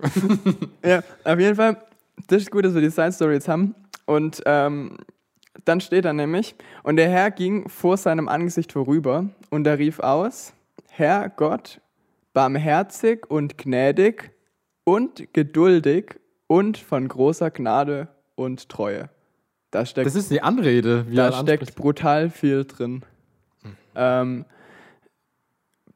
ja, auf jeden Fall, das ist gut, dass wir die Side Story jetzt haben. Und ähm, dann steht er nämlich, und der Herr ging vor seinem Angesicht vorüber und er rief aus, Herr Gott, barmherzig und gnädig und geduldig und von großer Gnade und Treue. Da steckt Das ist die Anrede, wie da steckt brutal viel drin. Ähm,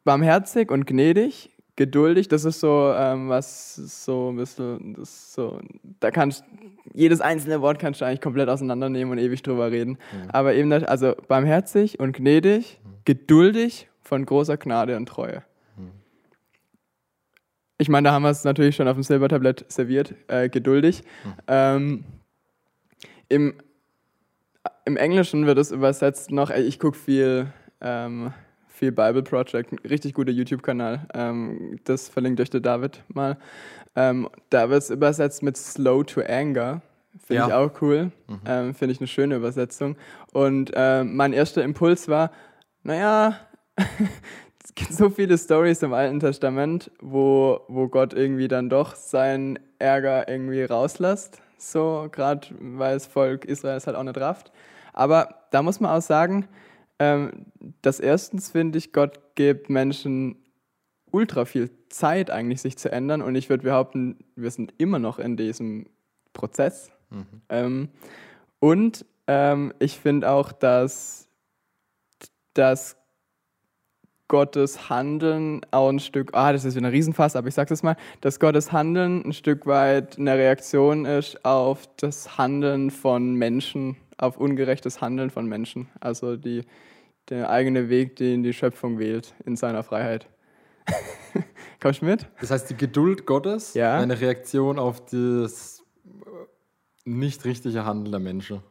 barmherzig und gnädig, geduldig, das ist so, ähm, was so ein bisschen, das so, da kannst jedes einzelne Wort kannst du eigentlich komplett auseinandernehmen und ewig drüber reden. Aber eben, das, also barmherzig und gnädig, geduldig, von großer Gnade und Treue. Ich meine, da haben wir es natürlich schon auf dem Silbertablett serviert, äh, geduldig. Ähm, im, Im Englischen wird es übersetzt noch, ey, ich gucke viel, ähm, viel Bible Project, ein richtig guter YouTube-Kanal. Ähm, das verlinkt euch der David mal. Ähm, da wird es übersetzt mit Slow to Anger. Finde Ja. ich auch cool. Ähm, Finde ich eine schöne Übersetzung. Und ähm, mein erster Impuls war, naja, gibt so viele Stories im Alten Testament, wo, wo Gott irgendwie dann doch seinen Ärger irgendwie rauslässt. So, gerade weil das Volk Israel es halt auch nicht rafft. Aber da muss man auch sagen, ähm, dass erstens finde ich, Gott gibt Menschen ultra viel Zeit eigentlich, sich zu ändern. Und ich würde behaupten, wir sind immer noch in diesem Prozess. Ähm, und ähm, ich finde auch, dass, dass Gottes Handeln auch ein Stück, ah, das ist wieder ein Riesenfass, aber ich sag's jetzt mal, dass Gottes Handeln ein Stück weit eine Reaktion ist auf das Handeln von Menschen, auf ungerechtes Handeln von Menschen. Also die, der eigene Weg, den die Schöpfung wählt in seiner Freiheit. Kommst du mit? Das heißt, die Geduld Gottes, Ja. eine Reaktion auf das äh, nicht richtige Handeln der Menschen.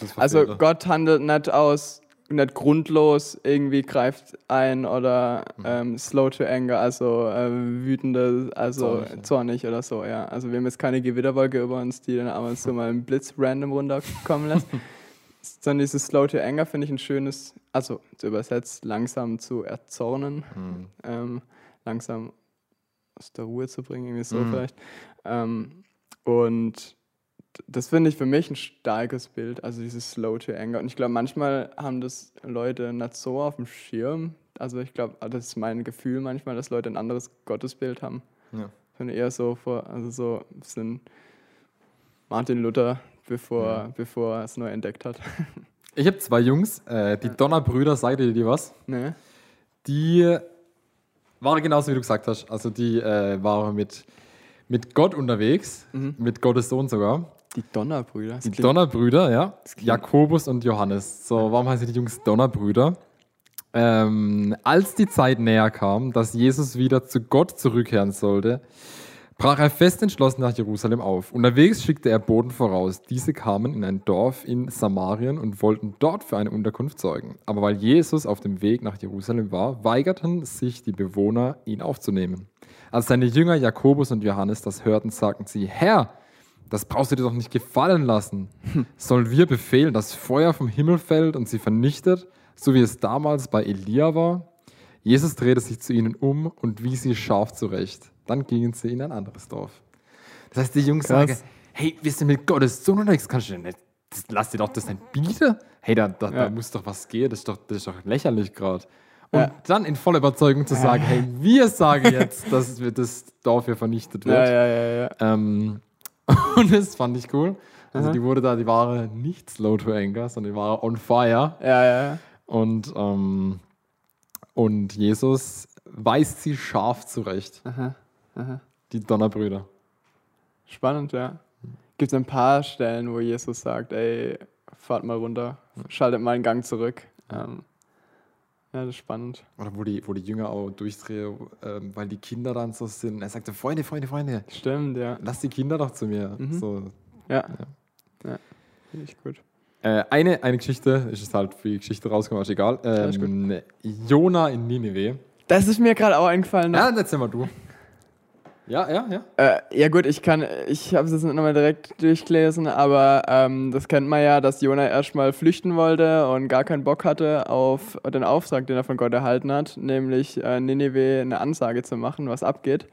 Das Also. Gott handelt nicht aus, nicht grundlos irgendwie greift ein oder ähm, slow to anger, also äh, wütende, also Zornig, zornig, ja. oder so, ja. Also wir haben jetzt keine Gewitterwolke über uns, die dann ab und zu mal einen Blitz random runterkommen lässt. Sondern dieses slow to anger finde ich ein schönes, also zu übersetzt, langsam zu erzornen, Hm. ähm, langsam aus der Ruhe zu bringen, irgendwie so vielleicht. Ähm, und das finde ich für mich ein starkes Bild, also dieses Slow to Anger. Und ich glaube, manchmal haben das Leute nicht so auf dem Schirm. Also ich glaube, das ist mein Gefühl manchmal, dass Leute ein anderes Gottesbild haben. Ja. Ich finde eher so vor, also so ein bisschen Martin Luther, bevor, bevor er es neu entdeckt hat. Ich habe zwei Jungs, äh, die Donnerbrüder, sagt ihr die was? ne? Die waren genauso wie du gesagt hast. Also die äh, waren mit, mit Gott unterwegs, mit Gottes Sohn sogar. Die Donnerbrüder. Die Donnerbrüder, ja. Jakobus und Johannes. So, warum heißen die Jungs Donnerbrüder? Ähm, als die Zeit näher kam, dass Jesus wieder zu Gott zurückkehren sollte, brach er fest entschlossen nach Jerusalem auf. Unterwegs schickte er Boten voraus. Diese kamen in ein Dorf in Samarien und wollten dort für eine Unterkunft sorgen. Aber weil Jesus auf dem Weg nach Jerusalem war, weigerten sich die Bewohner, ihn aufzunehmen. Als seine Jünger Jakobus und Johannes das hörten, sagten sie, Herr, das brauchst du dir doch nicht gefallen lassen. Sollen wir befehlen, dass Feuer vom Himmel fällt und sie vernichtet, so wie es damals bei Elia war? Jesus drehte sich zu ihnen um und wies sie scharf zurecht. Dann gingen sie in ein anderes Dorf. Das heißt, die Jungs Krass. sagen, hey, wir sind mit Gottes Sohn unterwegs, kannst du denn nicht das, lass dir doch das nicht bieten. Hey, da, da, Ja. da muss doch was gehen. Das ist doch, das ist doch lächerlich gerade. Und Ja. dann in voller Überzeugung zu sagen, hey, wir sagen jetzt, dass das Dorf hier vernichtet wird. Ja, ja, ja, ja. Ähm, und das fand ich cool. Also die wurde da, die war nicht slow to anger, sondern die war on fire. Ja, ja, ja. Und, ähm, und Jesus weist sie scharf zurecht. Aha, aha. Die Donnerbrüder. Spannend, ja. Gibt es ein paar Stellen, wo Jesus sagt, ey, fahrt mal runter, schaltet mal einen Gang zurück. Ähm, ja, das ist spannend. Oder wo die, wo die Jünger auch durchdrehen, ähm, weil die Kinder dann so sind. Er sagte, Freunde, Freunde, Freunde, Stimmt, ja. lass die Kinder doch zu mir. Mhm. So. Ja. Ja, finde ich gut. Äh, eine, eine Geschichte, ist es halt für die Geschichte rausgekommen, ist egal. Ähm, Jona in Nineveh. Das ist mir gerade auch eingefallen. Ja, dann erzähl mal du. Ja, ja, ja. Äh, ja gut, ich kann, ich habe es jetzt nicht nochmal direkt durchgelesen, aber ähm, das kennt man ja, dass Jona erstmal flüchten wollte und gar keinen Bock hatte auf den Auftrag, den er von Gott erhalten hat, nämlich äh, Nineveh eine Ansage zu machen, was abgeht.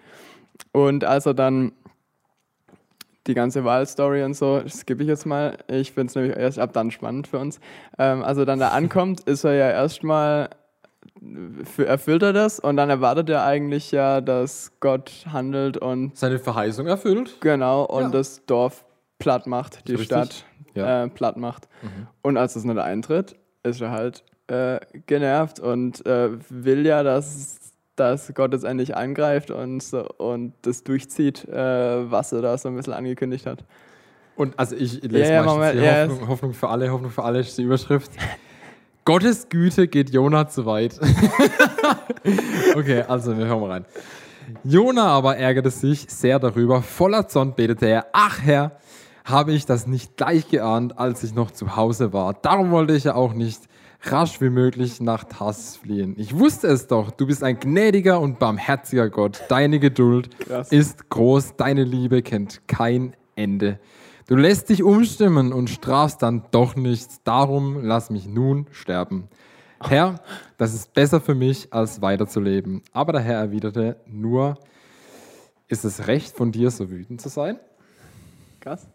Und als er dann die ganze Wahlstory und so, skippe ich jetzt mal, ich finde es nämlich erst ab dann spannend für uns. Ähm, als er dann da ankommt, ist er ja erstmal erfüllt er das und dann erwartet er eigentlich ja, dass Gott handelt und Seine Verheißung erfüllt. genau und Ja. das Dorf platt macht, die Richtig. Stadt Ja. äh, platt macht. Und als das nicht eintritt, ist er halt äh, genervt und äh, will ja, dass, dass Gott jetzt endlich eingreift und, so, und das durchzieht, äh, was er da so ein bisschen angekündigt hat. Und also ich lese Ja, die ja, Hoffnung, Hoffnung für alle, Hoffnung für alle ist die Überschrift. Gottes Güte geht Jona zu weit. okay, also wir hören mal rein. Jona aber ärgerte sich sehr darüber. Voller Zorn betete er, ach Herr, habe ich das nicht gleich geahnt, als ich noch zu Hause war. Darum wollte ich ja auch nicht rasch wie möglich nach Tarsis fliehen. Ich wusste es doch, du bist ein gnädiger und barmherziger Gott. Deine Geduld Krass. ist groß, deine Liebe kennt kein Ende. Du lässt dich umstimmen und strafst dann doch nichts. Darum lass mich nun sterben. Herr, das ist besser für mich, als weiterzuleben. Aber der Herr erwiderte nur, ist es recht von dir, so wütend zu sein? Krass.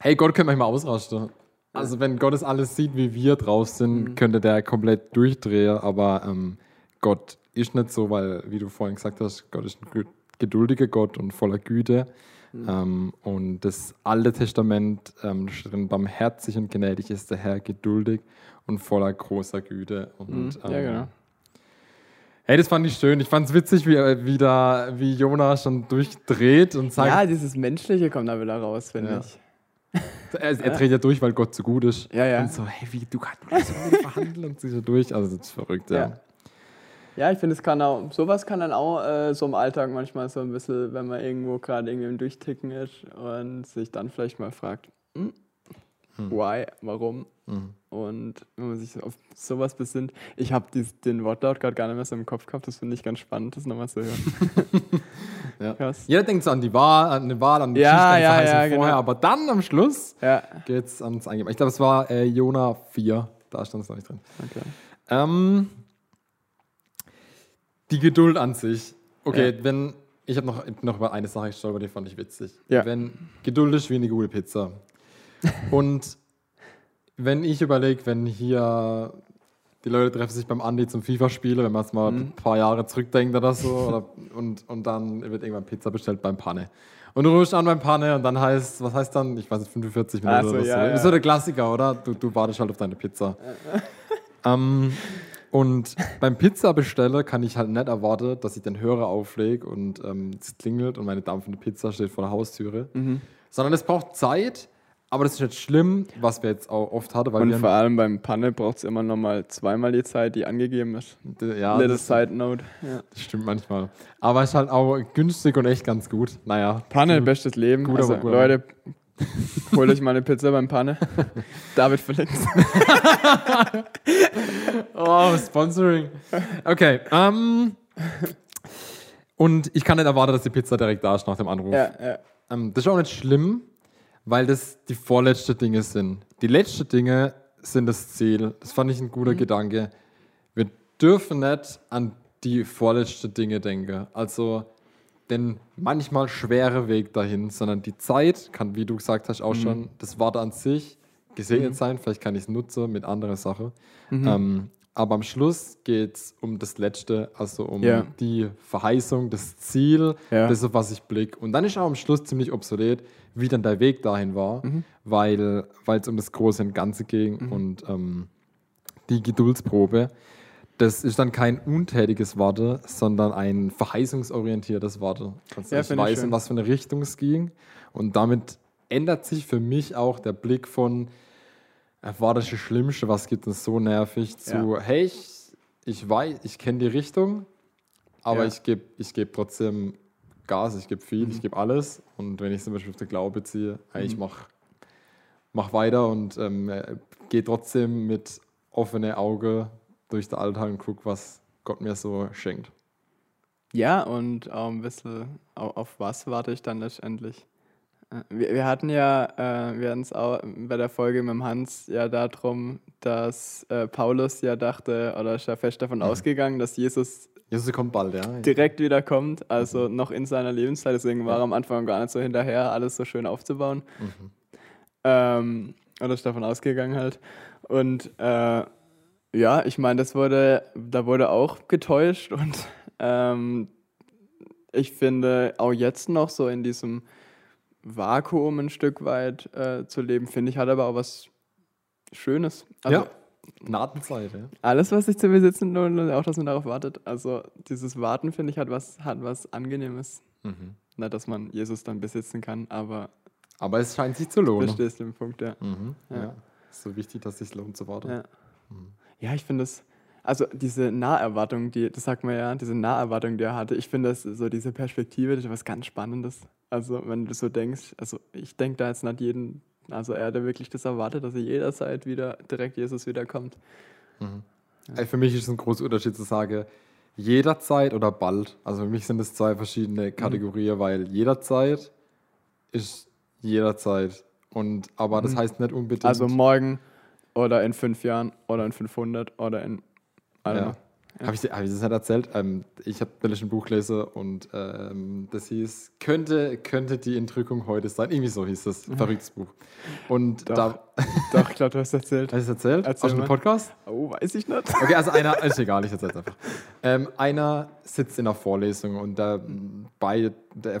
Hey, Gott könnte manchmal ausrasten. Also wenn Gott es alles sieht, wie wir drauf sind, könnte der komplett durchdrehen. Aber ähm, Gott ist nicht so, weil, wie du vorhin gesagt hast, Gott ist ein geduldiger Gott und voller Güte. Ähm, und das Alte Testament ähm, steht drin, barmherzig und gnädig ist der Herr, geduldig und voller großer Güte. Und, Mhm. Ja, ähm, genau. Hey, das fand ich schön. Ich fand es witzig, wie, wie, da, wie Jona schon durchdreht und sagt, Ja, dieses Menschliche kommt da wieder raus, finde Ja. ich. Er, er dreht ja durch, weil Gott so gut ist. Ja, ja. Und so, hey, wie, du kannst kannst so verhandeln und sich so durch. Also, das ist verrückt, ja. Ja. Ja, ich finde, es kann auch, sowas kann dann auch äh, so im Alltag manchmal so ein bisschen, wenn man irgendwo gerade irgendwie im Durchticken ist und sich dann vielleicht mal fragt, hm, why, warum? Und wenn man sich auf sowas besinnt, ich habe den Wortlaut gerade gar nicht mehr so im Kopf gehabt, das finde ich ganz spannend, das nochmal zu hören. Ja. Krass. Jeder denkt so an die Wahl, an die Wahl, an die Ja, Geschichte, ja, ja, genau. vorher, aber dann am Schluss Ja, geht's ans Eingeben. Ich glaube, es war äh, Jona 4, da stand es noch nicht drin. okay. Ähm, die Geduld an sich. Okay, Ja. wenn. Ich habe noch, noch über eine Sache gestolpert, die fand ich witzig. Ja. Wenn Geduld ist wie eine gute Pizza. Und wenn ich überlege, wenn hier die Leute treffen sich beim Andi zum FIFA-Spielen, wenn man es mal Mhm. ein paar Jahre zurückdenkt oder so, oder, und, und dann wird irgendwann Pizza bestellt beim Panne. Und du rufst an beim Panne und dann heißt, was heißt dann? Ich weiß nicht, 45 Minuten Ach so, oder so. ja, ja. Ist so der Klassiker, oder? Du, du wartest halt auf deine Pizza. Ähm, und beim Pizzabesteller kann ich halt nicht erwarten, dass ich den Hörer auflege und ähm, es klingelt und meine dampfende Pizza steht vor der Haustüre. Mhm. Sondern es braucht Zeit, aber das ist nicht schlimm, was wir jetzt auch oft hatten, weil Und wir vor allem beim Panne braucht es immer nochmal zweimal die Zeit, die angegeben ist. ja, Little das, Side Note. Ja. das stimmt manchmal. Aber es ist halt auch günstig und echt ganz gut. Naja. Panne, bestes Leben. Gut, also, gut. Leute, holt euch mal eine Pizza beim Panne. David verlinkt. Oh, Sponsoring. Okay. Ähm, und ich kann nicht erwarten, dass die Pizza direkt da ist nach dem Anruf. ja, ja. Ähm, das ist auch nicht schlimm, weil das die vorletzten Dinge sind. Die letzten Dinge sind das Ziel. Das fand ich ein guter Gedanke. Wir dürfen nicht an die vorletzten Dinge denken. Also den manchmal schwere Weg dahin, sondern die Zeit kann, wie du gesagt hast, auch schon, das Warten an sich gesegnet Mhm. sein, vielleicht kann ich es nutzen mit anderen Sachen. Mhm. Ähm, aber am Schluss geht es um das Letzte, also um Ja. die Verheißung, das Ziel, Ja. das, auf was ich blicke. Und dann ist auch am Schluss ziemlich obsolet, wie dann der Weg dahin war, Mhm. weil es um das Große und Ganze ging und ähm, die Geduldsprobe. Das ist dann kein untätiges Warten, sondern ein verheißungsorientiertes Warten. Also Ja, ich weiß, in was für eine Richtung es ging. Und damit ändert sich für mich auch der Blick von, äh, war das Schlimmste, was gibt es so nervig, zu, hey, ich, ich weiß, ich kenne die Richtung, aber Ja. ich gebe ich geb trotzdem Gas, ich gebe viel, Mhm. ich gebe alles. Und wenn ich zum Beispiel auf den Glaube ziehe, hey, ich mache mach weiter und ähm, äh, gehe trotzdem mit offenen Augen durch den Alltag und gucke, was Gott mir so schenkt. Ja, und auch ein bisschen auf, auf was warte ich dann letztendlich? Äh, Wir, wir hatten ja, äh, wir hatten es auch bei der Folge mit dem Hans ja darum, dass äh, Paulus ja dachte oder ist ja fest davon ausgegangen, dass Jesus Jesus kommt bald, ja. direkt wieder kommt, also noch in seiner Lebenszeit. Deswegen war er am Anfang gar nicht so hinterher, alles so schön aufzubauen. Ähm, oder ist davon ausgegangen halt. Und äh, ja, ich meine, das wurde, da wurde auch getäuscht und ähm, ich finde auch jetzt noch so in diesem Vakuum ein Stück weit äh, zu leben, finde ich, hat aber auch was Schönes. Also ja. Gnadenzeit, ja. alles, was sich zu besitzen lohnt und auch, dass man darauf wartet. Also dieses Warten, finde ich, hat was, hat was Angenehmes. Mhm. Nicht, dass man Jesus dann besitzen kann, aber Aber es scheint sich zu lohnen. verstehst den Punkt, ja. Mhm. Ja. Ja. Ist so wichtig, dass es sich lohnt zu warten. Ja, ja ich finde es, also diese Naherwartung, die, das sagt man ja, diese Naherwartung, die er hatte, ich finde das so diese Perspektive, das ist was ganz Spannendes. Also wenn du so denkst, also ich denke da jetzt nicht jeden, also er hat ja wirklich das erwartet, dass er jederzeit wieder direkt Jesus wiederkommt. Ey, Für mich ist es ein großer Unterschied zu sagen, jederzeit oder bald. Also für mich sind es zwei verschiedene Mhm. Kategorien, weil jederzeit ist jederzeit. Und, aber das heißt nicht unbedingt. Also morgen oder in fünf Jahren oder in 500 oder in, also, ja. Habe ich, hab ich das nicht erzählt? Ähm, ich habe neulich ein Buch gelesen und ähm, das hieß, könnte, könnte die Entrückung heute sein? Irgendwie so hieß das. Verrücktes Buch. Und Doch. da. Doch, ich glaube, du hast erzählt. Hast du es erzählt? Erzähl Aus dem mal. Podcast? Oh, weiß ich nicht. Okay, also einer, ist egal, ich erzähl's einfach. Ähm, einer sitzt in einer Vorlesung und der, bei, der,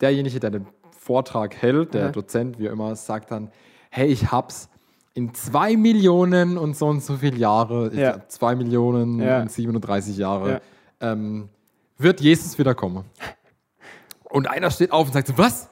derjenige, der den Vortrag hält, der Ja. Dozent, wie auch immer, sagt dann, hey, ich hab's in zwei Millionen und so und so viele Jahre, Ja. glaub, zwei Millionen Ja. und 37 Jahre, Ja. ähm, wird Jesus wiederkommen. Und einer steht auf und sagt so, was?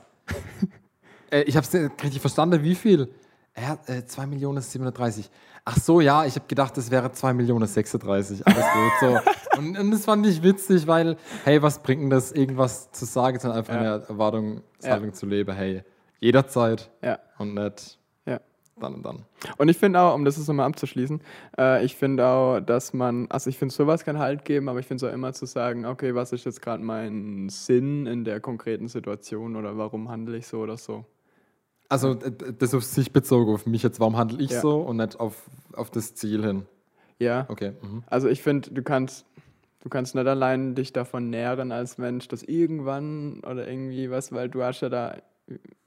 äh, ich hab's nicht richtig verstanden, wie viel? Ja, äh, 2 Millionen 730. Ach so, ja, ich habe gedacht, es wäre 2 Millionen 36. Alles gut. So. Und, und das fand ich witzig, weil, hey, was bringt denn das, irgendwas zu sagen, sondern einfach Ja. eine Erwartungshaltung Ja. zu leben, hey, jederzeit Ja, und nicht. Dann und dann. Und ich finde auch, um das jetzt nochmal abzuschließen, äh, ich finde auch, dass man, also ich finde, sowas kann Halt geben, aber ich finde es auch immer zu sagen, okay, was ist jetzt gerade mein Sinn in der konkreten Situation oder warum handle ich so oder so. Also, äh, das auf sich bezogen, auf mich jetzt, warum handle ich Ja. so und nicht auf, auf das Ziel hin? Ja, Okay. Mhm. also ich finde, du kannst, du kannst nicht allein dich davon nähren als Mensch, dass irgendwann oder irgendwie was, weil du hast ja da,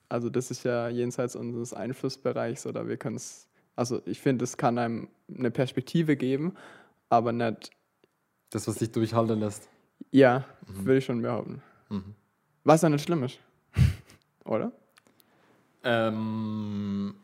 also das ist ja jenseits unseres Einflussbereichs oder wir können es, also ich finde, es kann einem eine Perspektive geben, aber nicht Das, was dich durchhalten lässt. Ja, würde ich schon behaupten. Mhm. Was ja nicht schlimm ist. Oder? Ähm,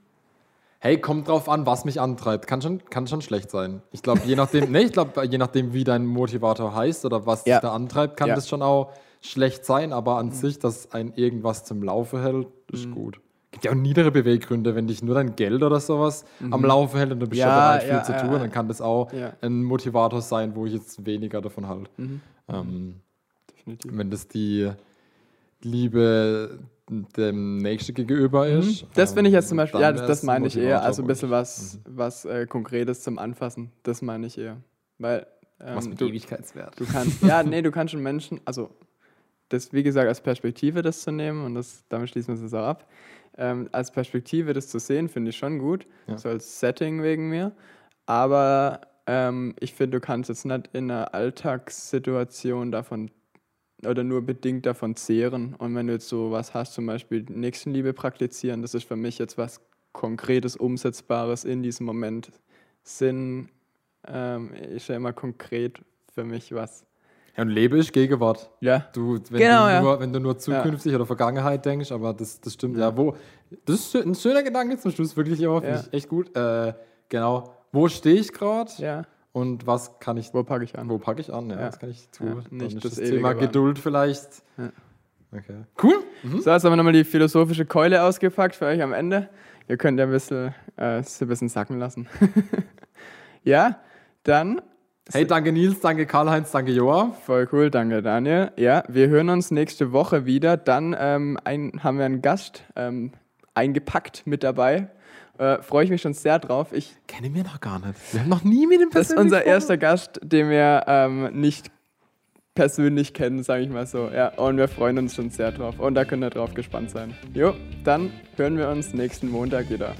hey, kommt drauf an, was mich antreibt. Kann schon, kann schon schlecht sein. Ich glaube, je nachdem, nee, ich glaube, je nachdem, wie dein Motivator heißt oder was Ja. dich da antreibt, kann Ja. das schon auch schlecht sein, aber an sich, dass ein irgendwas zum Laufen hält, ist gut. Gibt ja auch niedere Beweggründe, wenn dich nur dein Geld oder sowas am Laufen hält und du bist Ja, ja, viel ja, zu tun, ja. dann kann das auch ein Motivator sein, wo ich jetzt weniger davon halte. Mhm. Ähm, Definitiv. wenn das die Liebe dem Nächsten gegenüber ist. Mhm. Das finde ich jetzt zum ähm, Beispiel, ja, das, das meine ich eher. Also ein bisschen was, was äh, Konkretes zum Anfassen. Das meine ich eher. Weil ähm, Was mit du, Ewigkeitswert. du kannst, ja, nee, du kannst schon Menschen, also das, wie gesagt, als Perspektive das zu nehmen und das, damit schließen wir es auch ab. Ähm, als Perspektive das zu sehen, finde ich schon gut. Ja. So als Setting wegen mir. Aber ähm, ich finde, du kannst jetzt nicht in einer Alltagssituation davon oder nur bedingt davon zehren. Und wenn du jetzt so was hast, zum Beispiel Nächstenliebe praktizieren, das ist für mich jetzt was Konkretes, Umsetzbares in diesem Moment. Sinn ähm, ist ja immer konkret für mich was. Ja, und Lebe ist Gegenwart. Ja. Du, wenn, Genau, du ja. nur, wenn du nur zukünftig oder Vergangenheit denkst, aber das, das stimmt ja. Wo, das ist ein schöner Gedanke zum Schluss, wirklich immer, finde Ja. ich echt gut. Äh, genau. Wo stehe ich gerade Ja. und was kann ich, Wo packe ich an? wo packe ich an? Ja, Ja. was kann ich tun? Ja, nicht das das, Thema. Geduld vielleicht. Ja. Okay. Cool. Mhm. So, jetzt haben wir nochmal die philosophische Keule ausgepackt für euch am Ende. Ihr könnt ja ein bisschen, äh, ein bisschen sacken lassen. ja, dann Hey, danke Nils, danke Karl-Heinz, danke Joa. Voll cool, danke Daniel. Ja, wir hören uns nächste Woche wieder. Dann ähm, ein, haben wir einen Gast ähm, eingepackt mit dabei. Äh, Freue ich mich schon sehr drauf. Ich, Kenne wir noch gar nicht. Wir haben noch nie mit dem das ist unser erster Gast, den wir ähm, nicht persönlich kennen, sage ich mal so. Ja, und wir freuen uns schon sehr drauf. Und da könnt ihr drauf gespannt sein. Jo, dann hören wir uns nächsten Montag wieder.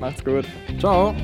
Macht's gut. Ciao.